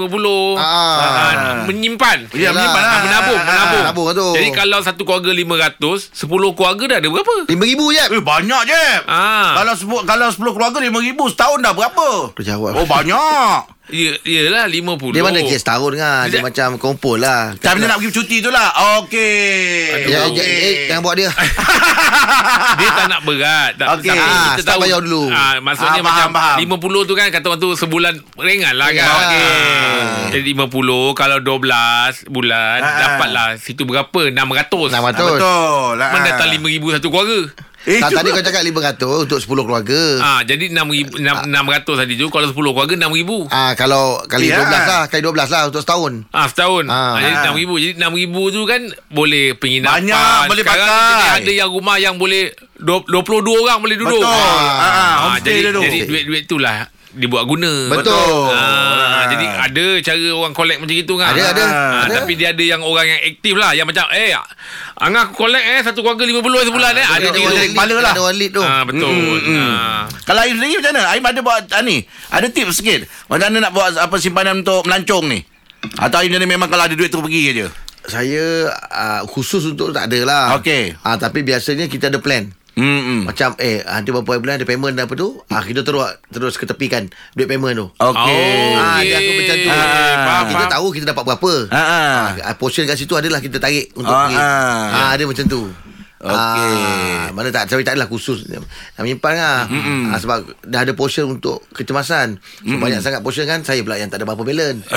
[SPEAKER 3] 50
[SPEAKER 4] Ah.
[SPEAKER 3] ah, Menyimpan
[SPEAKER 2] Ya, menyimpan lah.
[SPEAKER 3] Ah, Menabung
[SPEAKER 2] Ah,
[SPEAKER 3] Menabung
[SPEAKER 4] menabung lah tu.
[SPEAKER 3] Jadi kalau satu keluarga 500 10 keluarga dah ada berapa
[SPEAKER 4] RM5,000 je
[SPEAKER 2] Eh banyak je.
[SPEAKER 3] Ah.
[SPEAKER 2] Kalau sepuluh kalau 10 keluarga 5000 setahun dah berapa?
[SPEAKER 4] Dia jawab.
[SPEAKER 2] Oh banyak.
[SPEAKER 3] Ya, Yelah 50
[SPEAKER 4] Dia mana kes tahun kan Dia
[SPEAKER 3] Dia-
[SPEAKER 4] macam kumpul lah
[SPEAKER 2] Time dia nak pergi cuti tu lah. Okey.
[SPEAKER 4] Ya, ya, eh, jangan buat dia
[SPEAKER 3] Dia tak nak berat tak,
[SPEAKER 2] Okey.
[SPEAKER 3] tapi
[SPEAKER 4] Ah,
[SPEAKER 3] kita
[SPEAKER 4] start
[SPEAKER 3] tahu
[SPEAKER 4] bayar dulu.
[SPEAKER 3] ah, Maksudnya
[SPEAKER 2] Ah, faham,
[SPEAKER 3] macam
[SPEAKER 2] faham.
[SPEAKER 3] 50 tu kan Kata orang tu sebulan Ringan lah kan. Okey. Jadi 50 Kalau 12 bulan
[SPEAKER 2] Ah.
[SPEAKER 3] Dapatlah Situ berapa 600
[SPEAKER 2] Ah,
[SPEAKER 4] 600
[SPEAKER 2] betul. Ah.
[SPEAKER 3] Mana datang 5,000 satu keluarga
[SPEAKER 2] Eh,
[SPEAKER 4] tak, Tadi kau cakap 500 Untuk 10 keluarga
[SPEAKER 3] Ah, Jadi 6,000 6, 600 tadi tu Kalau 10 keluarga 6,000
[SPEAKER 4] Ah kalau kali
[SPEAKER 2] Ya.
[SPEAKER 4] 12 lah, kali 12 lah untuk setahun.
[SPEAKER 3] Ah setahun.
[SPEAKER 4] Ah.
[SPEAKER 3] Ah, jadi 6,000. Jadi 6,000 tu kan boleh penginapan.
[SPEAKER 2] Banyak, boleh
[SPEAKER 3] Sekarang
[SPEAKER 2] pakai.
[SPEAKER 3] Jadi ada yang rumah yang boleh 22 orang boleh duduk.
[SPEAKER 2] Betul. Ah,
[SPEAKER 3] Ah,
[SPEAKER 2] homestay
[SPEAKER 3] jadi
[SPEAKER 2] tu.
[SPEAKER 3] jadi duit-duit tu lah dibuat guna.
[SPEAKER 4] Betul.
[SPEAKER 3] Ah, jadi ada cara orang collect macam itu kan.
[SPEAKER 4] Ada, ada,
[SPEAKER 3] Ah,
[SPEAKER 4] ada.
[SPEAKER 3] Tapi dia ada yang orang yang aktif lah yang macam eh Angah aku collect eh satu keluarga 50 sebulan eh. Ada
[SPEAKER 4] orang lead,
[SPEAKER 2] kepala lah.
[SPEAKER 4] Ada orang lead tu.
[SPEAKER 3] Ah betul.
[SPEAKER 2] Mm, mm.
[SPEAKER 3] Ah.
[SPEAKER 2] Kalau Aim sendiri macam mana? Aim ada buat ah, ni. Ada tips sikit. Macam mana nak buat apa simpanan untuk melancong ni? Atau Aim jadi memang kalau ada duit tu pergi je.
[SPEAKER 4] Saya uh, khusus untuk tak ada lah.
[SPEAKER 2] Okey.
[SPEAKER 4] Ah tapi biasanya kita ada plan.
[SPEAKER 2] Hmm.
[SPEAKER 4] Macam eh nanti berapa bulan ada payment apa tu? Ah kita terus terus ketepikan duit payment tu.
[SPEAKER 2] Okey.
[SPEAKER 4] Ah, dia aku macam tu.
[SPEAKER 3] Ah, faham,
[SPEAKER 4] kita
[SPEAKER 3] faham.
[SPEAKER 4] tahu kita dapat berapa.
[SPEAKER 2] Ha ah.
[SPEAKER 4] Ah, portion kat situ adalah kita tarik untuk
[SPEAKER 2] Ah, ah.
[SPEAKER 4] Ah, dia macam tu.
[SPEAKER 2] Okey.
[SPEAKER 4] Ah, mana tak tapi tak adalah khusus nak menyimpan lah. Ah, sebab dah ada portion untuk kecemasan. So, banyak sangat portion kan saya pula yang tak ada berapa balance.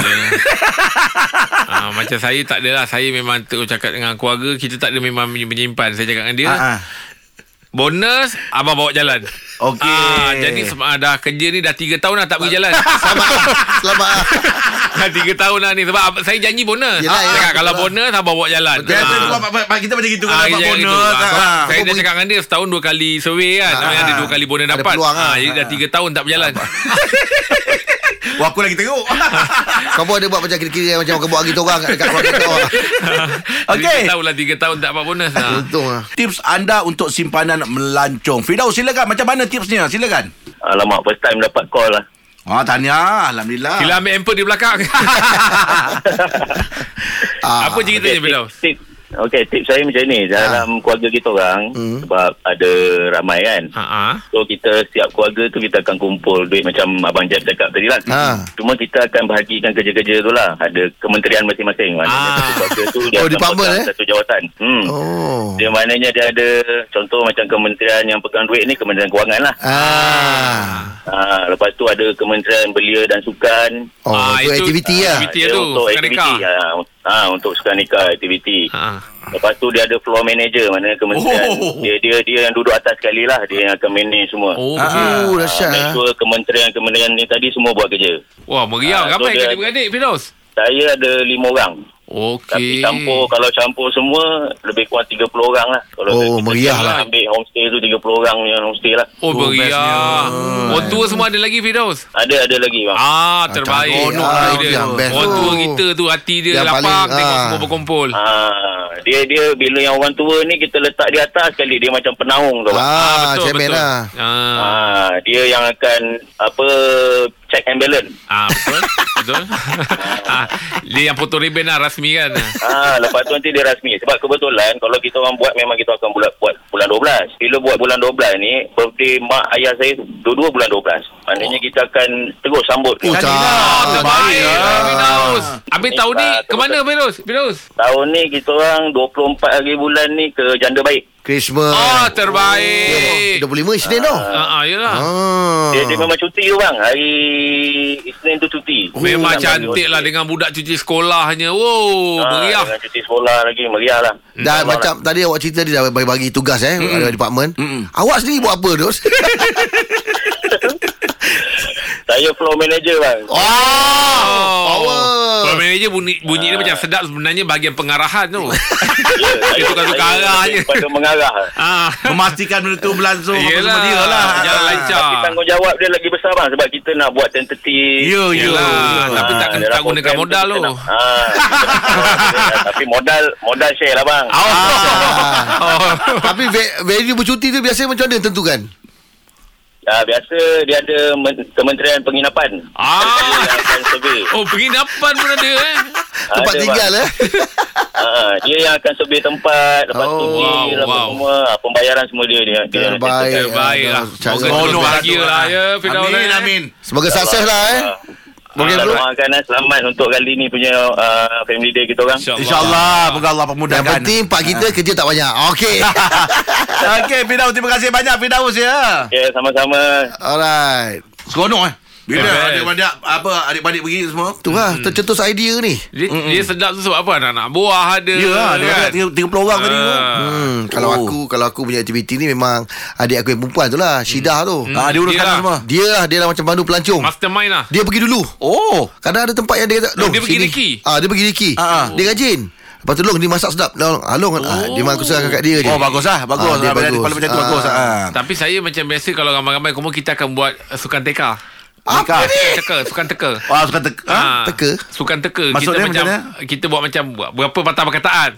[SPEAKER 3] Ah, macam saya tak adalah Saya memang terus cakap dengan keluarga Kita tak ada memang menyimpan Saya cakap dengan dia
[SPEAKER 2] Ah, ah.
[SPEAKER 3] Bonus Abang bawa jalan
[SPEAKER 2] Okey.
[SPEAKER 3] ah, Jadi ah, dah kerja ni Dah 3 tahun dah tak pergi jalan
[SPEAKER 4] Selamat. Selamat.
[SPEAKER 3] Dah 3 tahun dah ni Sebab ab- saya janji bonus
[SPEAKER 4] Yelah,
[SPEAKER 3] ah,
[SPEAKER 4] yelah,
[SPEAKER 3] cakap, Kalau
[SPEAKER 4] betul
[SPEAKER 3] bonus Abang bawa jalan
[SPEAKER 2] Biasa tu
[SPEAKER 3] Ah.
[SPEAKER 2] Kita macam gitu kan dapat bonus.
[SPEAKER 3] Ah,
[SPEAKER 2] Ah, ah.
[SPEAKER 3] Saya dah cakap dengan dia Setahun dua kali survey kan
[SPEAKER 4] Ah,
[SPEAKER 3] Ada
[SPEAKER 4] ah.
[SPEAKER 3] dua kali bonus
[SPEAKER 4] Ada
[SPEAKER 3] dapat
[SPEAKER 4] peluang.
[SPEAKER 3] Jadi dah 3 tahun tak berjalan
[SPEAKER 2] Wah, aku lagi teruk.
[SPEAKER 4] Kau pun ada buat macam kira-kira macam kau buat gitu orang kat dekat keluarga kau.
[SPEAKER 2] Okey.
[SPEAKER 3] Jadi tahu lah 3 tahun tak dapat bonus ah.
[SPEAKER 4] Untung lah.
[SPEAKER 2] Tips anda untuk simpanan melancong. Fidaus silakan. Macam mana tipsnya? Silakan.
[SPEAKER 8] Alamak, first time dapat call lah.
[SPEAKER 2] Ah, tahniah. Alhamdulillah.
[SPEAKER 3] Sila ambil handphone di belakang.
[SPEAKER 4] Ah,
[SPEAKER 3] Apa ceritanya,
[SPEAKER 8] Okey,
[SPEAKER 3] Firdaus?
[SPEAKER 8] tip, tip. Okey, tip saya macam ni. Dalam keluarga kita orang,
[SPEAKER 4] Hmm.
[SPEAKER 8] sebab ada ramai kan.
[SPEAKER 3] Ha ah.
[SPEAKER 8] So kita setiap keluarga tu kita akan kumpul duit macam Abang Jeb cakap tadi lah.
[SPEAKER 4] Ha.
[SPEAKER 8] Cuma kita akan bahagikan kerja-kerja tu lah. Ada kementerian masing-masing. Maknanya
[SPEAKER 3] Ah.
[SPEAKER 8] satu keluarga tu dia
[SPEAKER 4] Oh,
[SPEAKER 8] akan pegang
[SPEAKER 4] eh?
[SPEAKER 8] satu jawatan. Hmm.
[SPEAKER 4] Oh.
[SPEAKER 8] Dia maknanya dia ada contoh macam kementerian yang pegang duit ni kementerian kewangan lah.
[SPEAKER 4] Ah.
[SPEAKER 8] Ha, lepas tu ada kementerian belia dan sukan.
[SPEAKER 4] Oh,
[SPEAKER 3] Ah,
[SPEAKER 4] itu
[SPEAKER 3] itu-
[SPEAKER 4] aktiviti
[SPEAKER 3] ah,
[SPEAKER 4] lah.
[SPEAKER 3] aktiviti.
[SPEAKER 8] dia
[SPEAKER 3] tu,
[SPEAKER 8] untuk
[SPEAKER 3] sukan
[SPEAKER 8] aktiviti. Ha, ha, untuk sukan nikah aktiviti.
[SPEAKER 3] Ha.
[SPEAKER 8] Lepas tu dia ada floor manager mana kementerian
[SPEAKER 2] Oh.
[SPEAKER 8] dia dia dia yang duduk atas sekali lah dia yang akan manage semua.
[SPEAKER 3] Oh,
[SPEAKER 4] dahsyat.
[SPEAKER 8] make
[SPEAKER 4] ah.
[SPEAKER 8] sure kementerian-kementerian ni tadi semua buat kerja.
[SPEAKER 3] Wah, meriah.
[SPEAKER 8] Ah,
[SPEAKER 3] Ramai
[SPEAKER 8] so dia-
[SPEAKER 3] kan beradik, Firdaus?
[SPEAKER 8] Saya ada lima orang.
[SPEAKER 3] Okey.
[SPEAKER 8] Tapi campur kalau campur semua lebih kurang 30 orang lah. Kalau
[SPEAKER 4] Oh,
[SPEAKER 8] kita
[SPEAKER 4] meriah
[SPEAKER 3] lah.
[SPEAKER 8] Ambil homestay tu 30 orang yang homestay lah.
[SPEAKER 3] Oh,
[SPEAKER 2] Oh,
[SPEAKER 3] meriah.
[SPEAKER 2] bestnya.
[SPEAKER 3] Orang tua semua ada lagi, Firdaus?
[SPEAKER 8] Ada ada lagi bang.
[SPEAKER 3] Ah, terbaik.
[SPEAKER 4] cantik.
[SPEAKER 3] Ah,
[SPEAKER 4] Ah,
[SPEAKER 3] dia.
[SPEAKER 4] yang best
[SPEAKER 3] Orang
[SPEAKER 4] tu.
[SPEAKER 3] tua kita tu hati dia
[SPEAKER 4] Yang
[SPEAKER 3] lapang
[SPEAKER 4] paling,
[SPEAKER 3] tengok
[SPEAKER 4] ah.
[SPEAKER 3] semua berkumpul.
[SPEAKER 8] Ah, dia dia bila yang orang tua ni kita letak di atas sekali dia macam penaung tu. bang.
[SPEAKER 4] Ah, cemen lah.
[SPEAKER 3] Ah,
[SPEAKER 8] Ah, dia yang akan apa check and balance.
[SPEAKER 3] ah betul. betul. ah, dia yang potong ribbon lah rasmi kan.
[SPEAKER 8] Ah, lepas tu nanti dia rasmi. Sebab kebetulan kalau kita orang buat memang kita akan buat buat bulan 12. Bila buat bulan 12 ni, birthday mak ayah saya dua-dua bulan 12. Maknanya kita akan terus sambut.
[SPEAKER 4] Oh.
[SPEAKER 3] Ah, terbaik.
[SPEAKER 2] lah.
[SPEAKER 3] Ah, Firdaus. Habis tahun ni ke mana Firdaus? Firdaus?
[SPEAKER 8] Tahun ni kita orang 24 hari bulan ni ke janda baik.
[SPEAKER 4] Christmas.
[SPEAKER 3] Ah, terbaik.
[SPEAKER 4] 25 Isnin tu.
[SPEAKER 3] Ah, ah, yalah.
[SPEAKER 4] Ah.
[SPEAKER 8] Dia, dia memang cuti tu bang. Hari Isnin tu cuti.
[SPEAKER 3] Memang
[SPEAKER 8] Sampai
[SPEAKER 3] cantik lah dengan budak cuci sekolahnya. Wow,
[SPEAKER 8] Ah,
[SPEAKER 3] meriah.
[SPEAKER 8] Dengan cuti sekolah lagi meriah lah.
[SPEAKER 4] Dan
[SPEAKER 8] InsyaAllah
[SPEAKER 4] macam tadi awak cerita dia dah bagi-bagi tugas eh mm ada department. Awak sendiri buat apa, Dos?
[SPEAKER 8] Saya floor manager bang.
[SPEAKER 4] oh,
[SPEAKER 3] Oh,
[SPEAKER 4] power.
[SPEAKER 3] Kalau manager bunyi, bunyi dia macam sedap sebenarnya bahagian pengarahan tu.
[SPEAKER 8] Ya, saya,
[SPEAKER 3] tukar-tukar
[SPEAKER 8] saya
[SPEAKER 3] arah je.
[SPEAKER 8] Pada mengarah.
[SPEAKER 3] ah.
[SPEAKER 2] Memastikan benda tu berlangsung apa
[SPEAKER 3] Yelah.
[SPEAKER 2] semua dia lah.
[SPEAKER 3] Jalan lancar.
[SPEAKER 8] Tapi tanggungjawab dia lagi besar bang sebab kita nak buat tentatif.
[SPEAKER 2] Ya, ya.
[SPEAKER 3] Tapi tak,
[SPEAKER 8] dalam
[SPEAKER 3] tak gunakan modal tu.
[SPEAKER 8] Ah, tapi modal modal share lah bang.
[SPEAKER 3] Oh.
[SPEAKER 4] Ah. Tapi value bercuti tu biasa macam mana tentukan?
[SPEAKER 8] Ah, biasa dia ada men- Kementerian Penginapan.
[SPEAKER 3] Ah.
[SPEAKER 8] Dia yang akan survey.
[SPEAKER 3] Oh, penginapan pun ada eh.
[SPEAKER 4] Tempat
[SPEAKER 8] Ada,
[SPEAKER 4] tinggal
[SPEAKER 8] bang.
[SPEAKER 4] eh.
[SPEAKER 8] Ah, dia yang akan survey tempat, lepas tu
[SPEAKER 4] Oh,
[SPEAKER 8] bil, apa
[SPEAKER 3] wow.
[SPEAKER 8] semua, ah, pembayaran semua dia dia. dia yang
[SPEAKER 4] Terbaik.
[SPEAKER 3] Terbaik lah.
[SPEAKER 4] Cara-
[SPEAKER 3] Moga
[SPEAKER 2] Oh,
[SPEAKER 3] terus
[SPEAKER 2] no,
[SPEAKER 3] bahagia lah ya, Firdaus.
[SPEAKER 2] Amin,
[SPEAKER 3] eh.
[SPEAKER 2] amin.
[SPEAKER 4] Semoga sukses lah eh.
[SPEAKER 8] Kita doakan eh, selamat untuk kali ni punya uh, family day kita orang.
[SPEAKER 3] InsyaAllah.
[SPEAKER 2] InsyaAllah. Moga Allah
[SPEAKER 4] Yang
[SPEAKER 2] permudahkan.
[SPEAKER 4] penting pak kita kerja tak banyak. Okey.
[SPEAKER 2] Okey, Firdaus. Terima kasih banyak, Firdaus ya.
[SPEAKER 8] Ya, sama-sama.
[SPEAKER 4] Alright.
[SPEAKER 2] Seronok eh. Bila adik-adik apa adik-adik pergi semua?
[SPEAKER 4] Tu lah tercetus idea ni.
[SPEAKER 3] Dia, dia sedap tu sebab apa? Anak-anak buah ada.
[SPEAKER 2] Ya lah, dia
[SPEAKER 3] kan?
[SPEAKER 2] ada 30 orang tadi tu.
[SPEAKER 3] Ah.
[SPEAKER 4] Hmm, kalau
[SPEAKER 2] Oh.
[SPEAKER 4] aku kalau aku punya aktiviti ni memang adik aku yang perempuan tu lah, Syidah tu.
[SPEAKER 2] Ah, dia uruskan
[SPEAKER 3] Dia lah.
[SPEAKER 2] semua.
[SPEAKER 4] Dia lah dia lah macam bandu pelancong.
[SPEAKER 3] Mastermind lah.
[SPEAKER 4] Dia pergi dulu.
[SPEAKER 2] Oh.
[SPEAKER 4] Kadang ada tempat yang dia kata,
[SPEAKER 3] Oh,
[SPEAKER 4] "Long,
[SPEAKER 3] dia pergi
[SPEAKER 4] sini."
[SPEAKER 3] reki?
[SPEAKER 4] Ah, dia pergi reki.
[SPEAKER 2] Ah, ah.
[SPEAKER 4] Dia rajin. Lepas tu Long dia masak sedap. Long, ah, Long ah, dia memang aku serahkan kat dia je.
[SPEAKER 2] Oh, bagus lah. Bagus.
[SPEAKER 4] Ah, dia
[SPEAKER 2] Ah, bila ada
[SPEAKER 4] bagus.
[SPEAKER 2] macam tu,
[SPEAKER 4] Ah.
[SPEAKER 2] bagus. Ah.
[SPEAKER 3] Tapi saya macam biasa kalau ramai-ramai kumpul kita akan buat uh, sukan teka.
[SPEAKER 2] Apa ni?
[SPEAKER 3] Teka, sukan teka.
[SPEAKER 2] Wah, suka tek.
[SPEAKER 3] Ah,
[SPEAKER 2] Ha?
[SPEAKER 4] teka?
[SPEAKER 3] Sukan teka.
[SPEAKER 2] Maksudnya
[SPEAKER 3] kita macam
[SPEAKER 2] macam
[SPEAKER 3] kita buat macam buat berapa patah perkataan.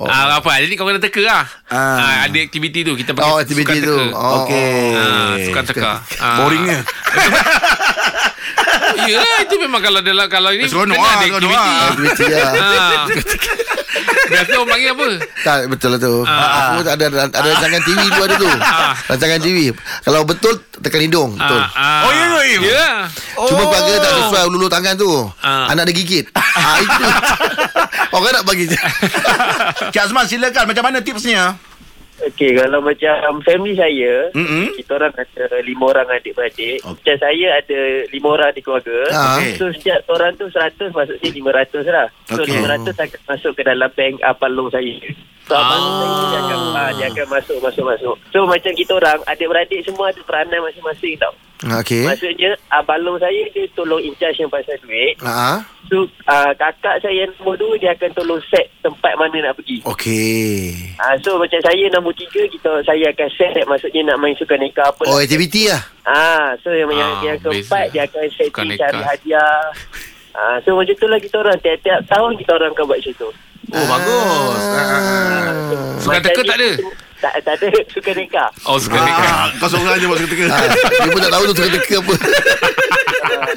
[SPEAKER 3] Oh. Ah, apa? Jadi kau kena teka lah.
[SPEAKER 2] Ah.
[SPEAKER 3] Ah. ada aktiviti tu kita panggil
[SPEAKER 4] Oh, aktiviti
[SPEAKER 3] sukan
[SPEAKER 4] tu.
[SPEAKER 3] teka.
[SPEAKER 4] Oh.
[SPEAKER 2] Okey.
[SPEAKER 3] Ah, sukan teka. Ah.
[SPEAKER 2] Boringnya.
[SPEAKER 3] Yalah itu memang kalau dalam kalau ini
[SPEAKER 2] Seronok
[SPEAKER 3] kena
[SPEAKER 2] lah,
[SPEAKER 3] ada aktiviti.
[SPEAKER 2] lah.
[SPEAKER 3] Ah. Biasa orang panggil apa?
[SPEAKER 4] Tak betul lah tu.
[SPEAKER 3] Ah.
[SPEAKER 4] Aku ada ada rancangan TV tu ada tu.
[SPEAKER 3] Ah.
[SPEAKER 4] Rancangan TV. Kalau betul tekan hidung, betul.
[SPEAKER 3] Ah, ah.
[SPEAKER 2] Oh, ya Im?
[SPEAKER 3] Ya.
[SPEAKER 4] Cuma
[SPEAKER 2] Oh.
[SPEAKER 4] pakai tak sesuai ulur tangan tu.
[SPEAKER 3] Ah.
[SPEAKER 4] Anak dia gigit. ah itu. Orang nak bagi je.
[SPEAKER 2] Cik Azman silakan macam mana tipsnya?
[SPEAKER 9] Okey, kalau macam family saya,
[SPEAKER 2] Mm-mm.
[SPEAKER 9] kita orang ada lima orang adik-beradik.
[SPEAKER 2] Okey.
[SPEAKER 9] Macam saya ada lima orang di keluarga.
[SPEAKER 4] Ah.
[SPEAKER 2] Okey.
[SPEAKER 9] So, setiap orang tu 100 maksudnya 500 lah. So,
[SPEAKER 2] Okey.
[SPEAKER 9] 500 akan masuk ke dalam bank abang long saya. So, abang long saya dia akan, ah, dia akan masuk, masuk, masuk. So, macam kita orang, adik-beradik semua ada peranan masing-masing tau.
[SPEAKER 4] Okey.
[SPEAKER 9] Maksudnya, abang long saya dia tolong in charge yang pasal duit.
[SPEAKER 4] Ah.
[SPEAKER 9] So, uh, kakak saya yang nombor dua, dia akan tolong set tempat mana nak pergi.
[SPEAKER 4] Okey.
[SPEAKER 9] Ah, so macam saya nombor tiga kita saya akan set maksudnya nak main sukan nikah apa
[SPEAKER 4] Oh,
[SPEAKER 9] lah.
[SPEAKER 4] aktiviti lah.
[SPEAKER 9] Ah, so yang yang,
[SPEAKER 3] Ah,
[SPEAKER 9] yang keempat
[SPEAKER 3] beza.
[SPEAKER 9] dia akan setting
[SPEAKER 3] nikah.
[SPEAKER 9] cari hadiah. Ah, so macam tu lah kita orang tiap-tiap tahun kita orang akan buat macam tu.
[SPEAKER 2] Oh, bagus.
[SPEAKER 4] Ah.
[SPEAKER 3] Sukan
[SPEAKER 9] Macam
[SPEAKER 3] teka
[SPEAKER 9] ni-
[SPEAKER 3] tak ada?
[SPEAKER 9] Tak, tak ada sukan nikah.
[SPEAKER 3] Oh, sukan teka.
[SPEAKER 2] Ah, kau seorang je buat teka.
[SPEAKER 4] Ah, dia pun tak tahu tu teka-teka apa.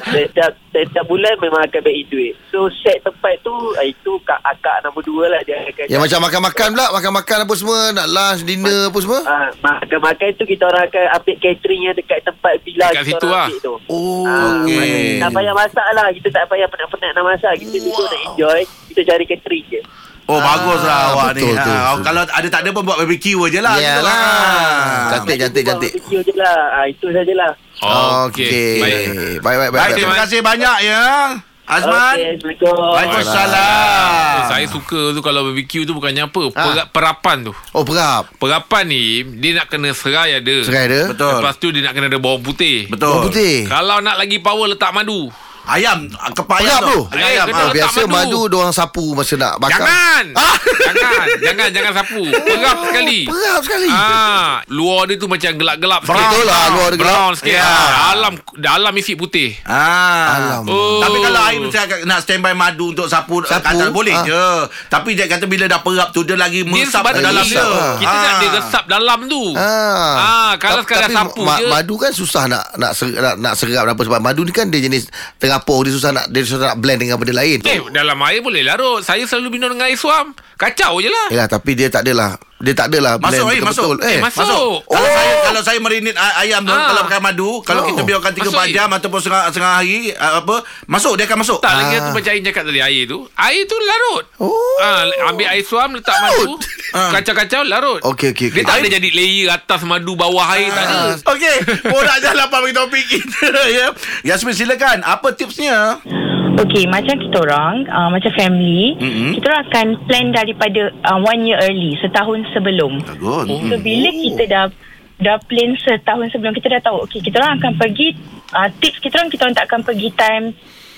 [SPEAKER 9] setiap setiap bulan memang akan bagi duit. So set tempat tu ah, itu kak akak nombor dua lah dia akan
[SPEAKER 4] Yang macam makan-makan pula Makan-makan apa semua Nak lunch, dinner apa semua
[SPEAKER 9] Ah, makan-makan tu kita orang akan ambil catering yang dekat tempat villa
[SPEAKER 3] Dekat
[SPEAKER 9] kita
[SPEAKER 3] situ
[SPEAKER 9] orang
[SPEAKER 3] lah.
[SPEAKER 9] ambil tu.
[SPEAKER 4] Oh
[SPEAKER 2] okey.
[SPEAKER 9] mana- Tak payah masak lah Kita tak payah penat-penat nak masak Kita duduk nak enjoy Kita cari catering je
[SPEAKER 2] Oh bagus lah
[SPEAKER 4] Ah,
[SPEAKER 2] awak
[SPEAKER 4] betul
[SPEAKER 2] ni.
[SPEAKER 4] tu.
[SPEAKER 2] Ha, kalau ada tak ada pun buat barbecue je lah.
[SPEAKER 4] Yalah.
[SPEAKER 2] lah.
[SPEAKER 4] Cantik, cantik, cantik
[SPEAKER 9] Video je lah ah, Itu sajalah
[SPEAKER 3] Okey. Baik.
[SPEAKER 4] Baik, baik, baik.
[SPEAKER 2] Baik, terima kasih banyak ya. Azman.
[SPEAKER 9] Assalamualaikum
[SPEAKER 2] Waalaikumsalam.
[SPEAKER 3] Saya suka tu kalau barbecue tu bukannya apa.
[SPEAKER 4] Ah.
[SPEAKER 3] Per, perapan tu.
[SPEAKER 4] Oh, perap.
[SPEAKER 3] Perapan ni dia nak kena serai ada.
[SPEAKER 4] Serai dia.
[SPEAKER 2] Betul.
[SPEAKER 3] Lepas tu dia nak kena ada bawang putih.
[SPEAKER 2] Betul.
[SPEAKER 4] Oh, putih.
[SPEAKER 3] Kalau nak lagi power letak madu.
[SPEAKER 2] Ayam kepala
[SPEAKER 4] Perap tu.
[SPEAKER 2] Ayam.
[SPEAKER 3] Eh,
[SPEAKER 2] ayam. ah.
[SPEAKER 3] letak
[SPEAKER 4] Biasa
[SPEAKER 3] madu.
[SPEAKER 4] madu Diorang sapu Masa nak bakar
[SPEAKER 3] Jangan.
[SPEAKER 4] Ah.
[SPEAKER 3] Jangan, jangan jangan sapu. Perap sekali.
[SPEAKER 4] Perap sekali
[SPEAKER 3] Ah, luar dia tu macam gelap-gelap sikit.
[SPEAKER 4] Betul lah, luar dia gelap.
[SPEAKER 3] Brown sikit.
[SPEAKER 2] Ya.
[SPEAKER 3] Dalam dalam isi putih.
[SPEAKER 2] Ah.
[SPEAKER 4] Alam.
[SPEAKER 3] Oh.
[SPEAKER 2] Tapi kalau air saya nak standby madu untuk sapu,
[SPEAKER 4] Sapu,
[SPEAKER 2] kata boleh
[SPEAKER 4] ah.
[SPEAKER 2] je. Tapi dia kata bila dah perap tu dia lagi
[SPEAKER 3] Dia
[SPEAKER 2] meresap ke
[SPEAKER 3] sebab
[SPEAKER 2] dalam
[SPEAKER 3] dia.
[SPEAKER 2] dia.
[SPEAKER 3] Kita nak dia resap dalam tu.
[SPEAKER 4] Ah,
[SPEAKER 3] Ah, kalau sekadar sapu
[SPEAKER 4] ma-
[SPEAKER 3] je.
[SPEAKER 4] Madu kan susah nak nak serap, nak, nak serap apa sebab madu ni kan dia jenis terapur dia susah nak dia susah nak blend dengan benda lain.
[SPEAKER 3] Eh, dalam air boleh larut. Saya selalu minum dengan air suam. Kacau je lah.
[SPEAKER 4] Yalah tapi dia tak adalah dia tak adalah
[SPEAKER 2] Masuk,
[SPEAKER 4] blend
[SPEAKER 2] eh,
[SPEAKER 4] betul-betul.
[SPEAKER 3] Eh, masuk.
[SPEAKER 2] Kalau
[SPEAKER 4] Oh.
[SPEAKER 2] saya kalau saya merinit ayam tu
[SPEAKER 3] Ah.
[SPEAKER 2] kalau pakai madu, kalau
[SPEAKER 4] Oh.
[SPEAKER 2] kita biarkan 3
[SPEAKER 3] Masuk,
[SPEAKER 2] 4 jam ataupun setengah setengah hari ah, apa, masuk dia akan masuk.
[SPEAKER 3] Tak lagi
[SPEAKER 4] Ah.
[SPEAKER 3] tu macam Ain cakap tadi air tu. Air tu larut.
[SPEAKER 4] Oh.
[SPEAKER 3] Ah, ambil air suam letak madu.
[SPEAKER 2] Ah.
[SPEAKER 3] Kacau-kacau larut.
[SPEAKER 4] Okey, okey, okey.
[SPEAKER 3] Dia tak ada jadi layer atas madu bawah air tak ada.
[SPEAKER 2] Okey, borak jalan apa bagi topik kita ya. Yasmin silakan. Apa tipsnya?
[SPEAKER 10] Okey, macam kita orang, uh, macam family, mm-hmm. kita orang akan plan daripada uh, one year early, setahun sebelum.
[SPEAKER 2] Bagus.
[SPEAKER 10] So, bila kita dah dah plan setahun sebelum, kita dah tahu, okey, kita orang akan pergi, uh, tips kita orang, kita orang tak akan pergi time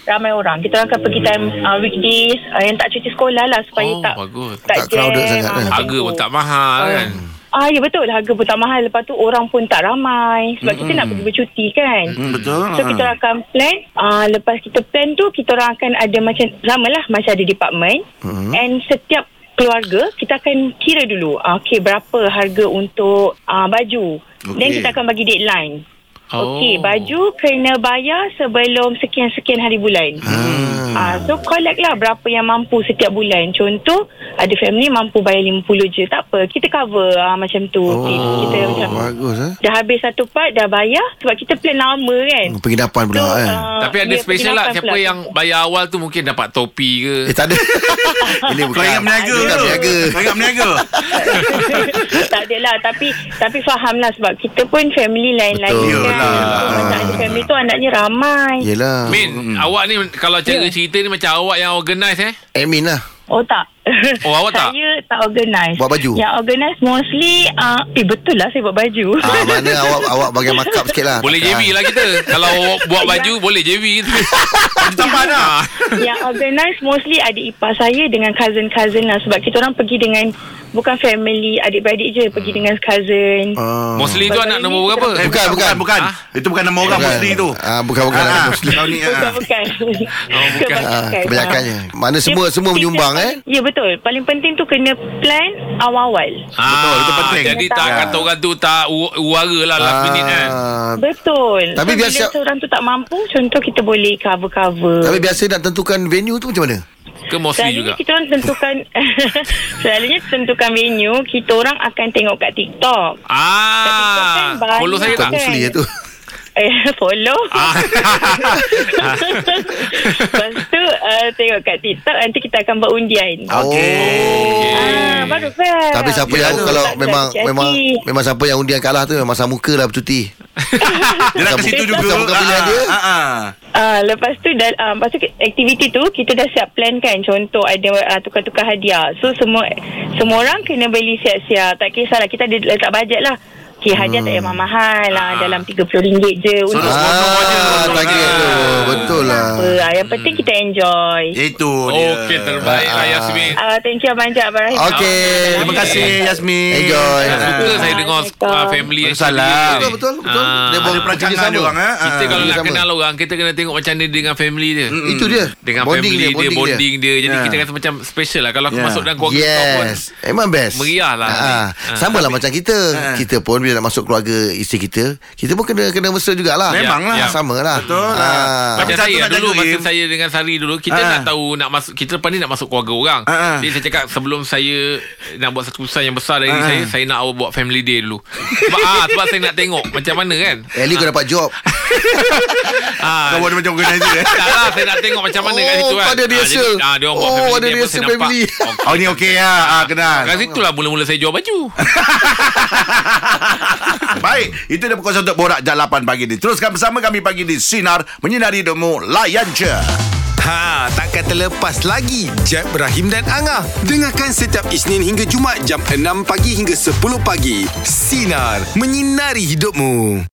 [SPEAKER 10] ramai orang. Kita orang akan pergi time uh, weekdays uh, yang tak cuti sekolah lah supaya
[SPEAKER 3] Oh,
[SPEAKER 10] tak
[SPEAKER 3] bagus.
[SPEAKER 10] tak,
[SPEAKER 4] Tak crowded
[SPEAKER 10] jam,
[SPEAKER 4] sangat,
[SPEAKER 10] ah,
[SPEAKER 4] kan?
[SPEAKER 10] macam
[SPEAKER 3] Harga pun tak mahal kan.
[SPEAKER 10] Ah ya betul harga pun tak mahal lepas tu orang pun tak ramai sebab mm-hmm. kita nak pergi bercuti kan.
[SPEAKER 2] Hmm, betul.
[SPEAKER 10] So kita orang akan plan uh, Lepas kita plan tu Kita orang akan ada macam Sama lah Macam ada department
[SPEAKER 4] Mhm.
[SPEAKER 10] And setiap keluarga Kita akan kira dulu uh, Okay berapa harga untuk uh, baju
[SPEAKER 2] Okey.
[SPEAKER 10] Then kita akan bagi deadline
[SPEAKER 3] Oh.
[SPEAKER 10] Okey, baju kena bayar sebelum sekian-sekian hari bulan.
[SPEAKER 4] Hmm.
[SPEAKER 10] Ah, so collect lah berapa yang mampu setiap bulan. Contoh, ada family mampu bayar 50 je. Tak apa, kita cover ah, macam tu.
[SPEAKER 4] Oh,
[SPEAKER 10] Okay, kita macam
[SPEAKER 4] bagus eh.
[SPEAKER 10] dah habis satu part, dah bayar. Sebab kita plan lama kan.
[SPEAKER 4] Penginapan pula
[SPEAKER 10] So,
[SPEAKER 4] eh.
[SPEAKER 10] ah,
[SPEAKER 3] Tapi ada
[SPEAKER 10] ya,
[SPEAKER 3] special lah Siapa
[SPEAKER 10] pula.
[SPEAKER 3] yang bayar awal tu Mungkin dapat topi ke
[SPEAKER 4] Eh tak ada. Ini bukan.
[SPEAKER 2] Kau ingat berniaga. Kau ingat berniaga?
[SPEAKER 10] tak adalah tapi tapi faham lah sebab kita pun family lain-lain
[SPEAKER 4] Betul.
[SPEAKER 10] kan.
[SPEAKER 2] Yelah.
[SPEAKER 10] So, macam ada family tu anaknya ramai.
[SPEAKER 4] Yelah.
[SPEAKER 3] Min Awak ni Kalau cara
[SPEAKER 10] Ya.
[SPEAKER 3] cerita ni Macam awak yang organize eh
[SPEAKER 4] Admin lah.
[SPEAKER 10] Oh tak.
[SPEAKER 3] Oh, awak tak?
[SPEAKER 10] Saya tak organize.
[SPEAKER 4] Buat baju?
[SPEAKER 10] Yang organize mostly uh, eh betul lah saya buat baju.
[SPEAKER 4] Ah, mana awak awak bagi markup sikit lah.
[SPEAKER 3] Boleh JV lah kita Kalau awak buat baju Boleh JV kita
[SPEAKER 2] Tampak dah.
[SPEAKER 10] yang organize mostly adik ipar saya dengan cousin-cousin lah sebab kita orang pergi dengan bukan family adik-beradik je pergi dengan cousin.
[SPEAKER 4] Ah.
[SPEAKER 3] Mostly tu anak nombor berapa
[SPEAKER 2] Eh,
[SPEAKER 4] Bukan, bukan.
[SPEAKER 2] bukan.
[SPEAKER 3] Ah?
[SPEAKER 2] Itu bukan nama orang
[SPEAKER 4] Bukan.
[SPEAKER 2] mostly tu.
[SPEAKER 4] Ah, bukan, bukan
[SPEAKER 2] Ah, ah. Kau ni, ah.
[SPEAKER 10] Bukan bukan.
[SPEAKER 3] Oh, bukan.
[SPEAKER 4] Ah, kebanyakannya. Mana semua semua menyumbang eh.
[SPEAKER 10] Ya betul. Paling penting tu kena plan awal-awal.
[SPEAKER 2] Betul, itu penting.
[SPEAKER 3] Jadi tak
[SPEAKER 10] Ya.
[SPEAKER 3] kata orang tu Tak uara lah Last minute kan
[SPEAKER 4] Ah,
[SPEAKER 10] Betul.
[SPEAKER 4] Tapi
[SPEAKER 10] so,
[SPEAKER 4] biasa-
[SPEAKER 10] bila seorang tu tak mampu, contoh kita boleh cover-cover.
[SPEAKER 4] Tapi biasa nak tentukan venue tu macam mana?
[SPEAKER 3] Ke mostly
[SPEAKER 10] Selalunya
[SPEAKER 3] juga
[SPEAKER 10] kita orang tentukan Selalunya tentukan venue Kita orang akan tengok kat TikTok
[SPEAKER 3] Ah
[SPEAKER 10] kan banyak
[SPEAKER 3] Follow saya tak
[SPEAKER 10] Kan.
[SPEAKER 4] Musli tu.
[SPEAKER 10] Eh follow
[SPEAKER 3] Ah.
[SPEAKER 10] Lepas uh, Tengok kat TikTok Nanti kita akan buat undian
[SPEAKER 2] Okey.
[SPEAKER 10] Ah, baru kan
[SPEAKER 4] Tapi siapa
[SPEAKER 2] Ya,
[SPEAKER 4] yang
[SPEAKER 2] tu.
[SPEAKER 4] kalau
[SPEAKER 10] Tak
[SPEAKER 4] memang memang memang siapa yang undian kalah tu memang sama muka lah bercuti.
[SPEAKER 2] Dia nak ke situ juga.
[SPEAKER 4] Bukan- pilihan dia.
[SPEAKER 2] Ah, ah.
[SPEAKER 10] Ah, lepas tu dah, ah, lepas tu aktiviti tu kita dah siap plan kan contoh ada ah, tukar-tukar hadiah so semua semua orang kena beli siap-siap tak kisahlah kita ada letak bajet lah Okay, hadiah tak payah mahal lah. Dalam RM30 je. Untuk
[SPEAKER 2] aja.
[SPEAKER 4] Ah, tu. Betul lah.
[SPEAKER 10] apa. Ah, Yang penting kita enjoy.
[SPEAKER 2] Itu dia.
[SPEAKER 3] Okey terbaik lah Yasmin
[SPEAKER 10] Ah, thank you Abang Jab. Abang Rahim.
[SPEAKER 4] Okey.
[SPEAKER 2] Terima kasih Yasmin.
[SPEAKER 4] Enjoy.
[SPEAKER 3] Saya suka saya dengar uh, family
[SPEAKER 2] Salam.
[SPEAKER 4] Betul betul betul.
[SPEAKER 3] Ah,
[SPEAKER 4] Dia
[SPEAKER 2] Ada perancangan dia orang eh.
[SPEAKER 3] Kita
[SPEAKER 2] Ah.
[SPEAKER 3] kalau nak kenal orang Kita kena tengok macam dia dengan family dia
[SPEAKER 4] Itu dia.
[SPEAKER 3] Dengan
[SPEAKER 4] Bonding
[SPEAKER 3] family dia,
[SPEAKER 4] bonding
[SPEAKER 3] Bonding dia, Jadi kita rasa macam special lah Kalau
[SPEAKER 2] Ya.
[SPEAKER 3] masuk dalam keluarga kau pun
[SPEAKER 4] Yes Memang best
[SPEAKER 3] Meriah lah.
[SPEAKER 4] Sama lah macam kita. Kita pun bila nak masuk keluarga isteri kita, kita pun kena kena mesra jugalah.
[SPEAKER 2] Memanglah.
[SPEAKER 4] Ah, Sama lah.
[SPEAKER 2] Betul lah.
[SPEAKER 4] Ah.
[SPEAKER 2] Tapi
[SPEAKER 3] Macam
[SPEAKER 2] satu
[SPEAKER 3] saya
[SPEAKER 2] nak
[SPEAKER 3] dulu Masa
[SPEAKER 2] Im.
[SPEAKER 3] saya dengan Sari dulu Kita
[SPEAKER 2] Ah.
[SPEAKER 3] nak tahu nak masuk Kita lepas ni nak masuk keluarga orang
[SPEAKER 2] Ah, ah.
[SPEAKER 3] Jadi saya cakap Sebelum saya Nak buat satu keputusan yang besar dari
[SPEAKER 2] Ah,
[SPEAKER 3] saya. Saya nak awak buat family day dulu Sebab ah, sebab saya nak tengok Macam mana kan
[SPEAKER 4] At least kau dapat job.
[SPEAKER 3] ah,
[SPEAKER 2] Kau buat macam organizer eh.
[SPEAKER 3] Tak lah Saya nak tengok macam mana kat
[SPEAKER 4] Oh,
[SPEAKER 3] situ kan
[SPEAKER 4] ada rehearsal.
[SPEAKER 3] jadi, ah, Dia orang buat
[SPEAKER 4] Oh,
[SPEAKER 3] family
[SPEAKER 4] ada
[SPEAKER 3] nampak.
[SPEAKER 4] family.
[SPEAKER 3] Okey.
[SPEAKER 2] Oh ni okey ya. Ah kenal.
[SPEAKER 3] Kat situ lah mula-mula saya jual baju
[SPEAKER 2] Baik, itu dia pukul untuk borak jalapan pagi ni. Teruskan bersama kami pagi di Sinar menyinari hidupmu layan je.
[SPEAKER 1] Ha, takkan terlepas lagi Jeb, Ibrahim dan Angah. Dengarkan setiap Isnin hingga Jumaat jam 6 pagi hingga 10 pagi. Sinar, menyinari hidupmu.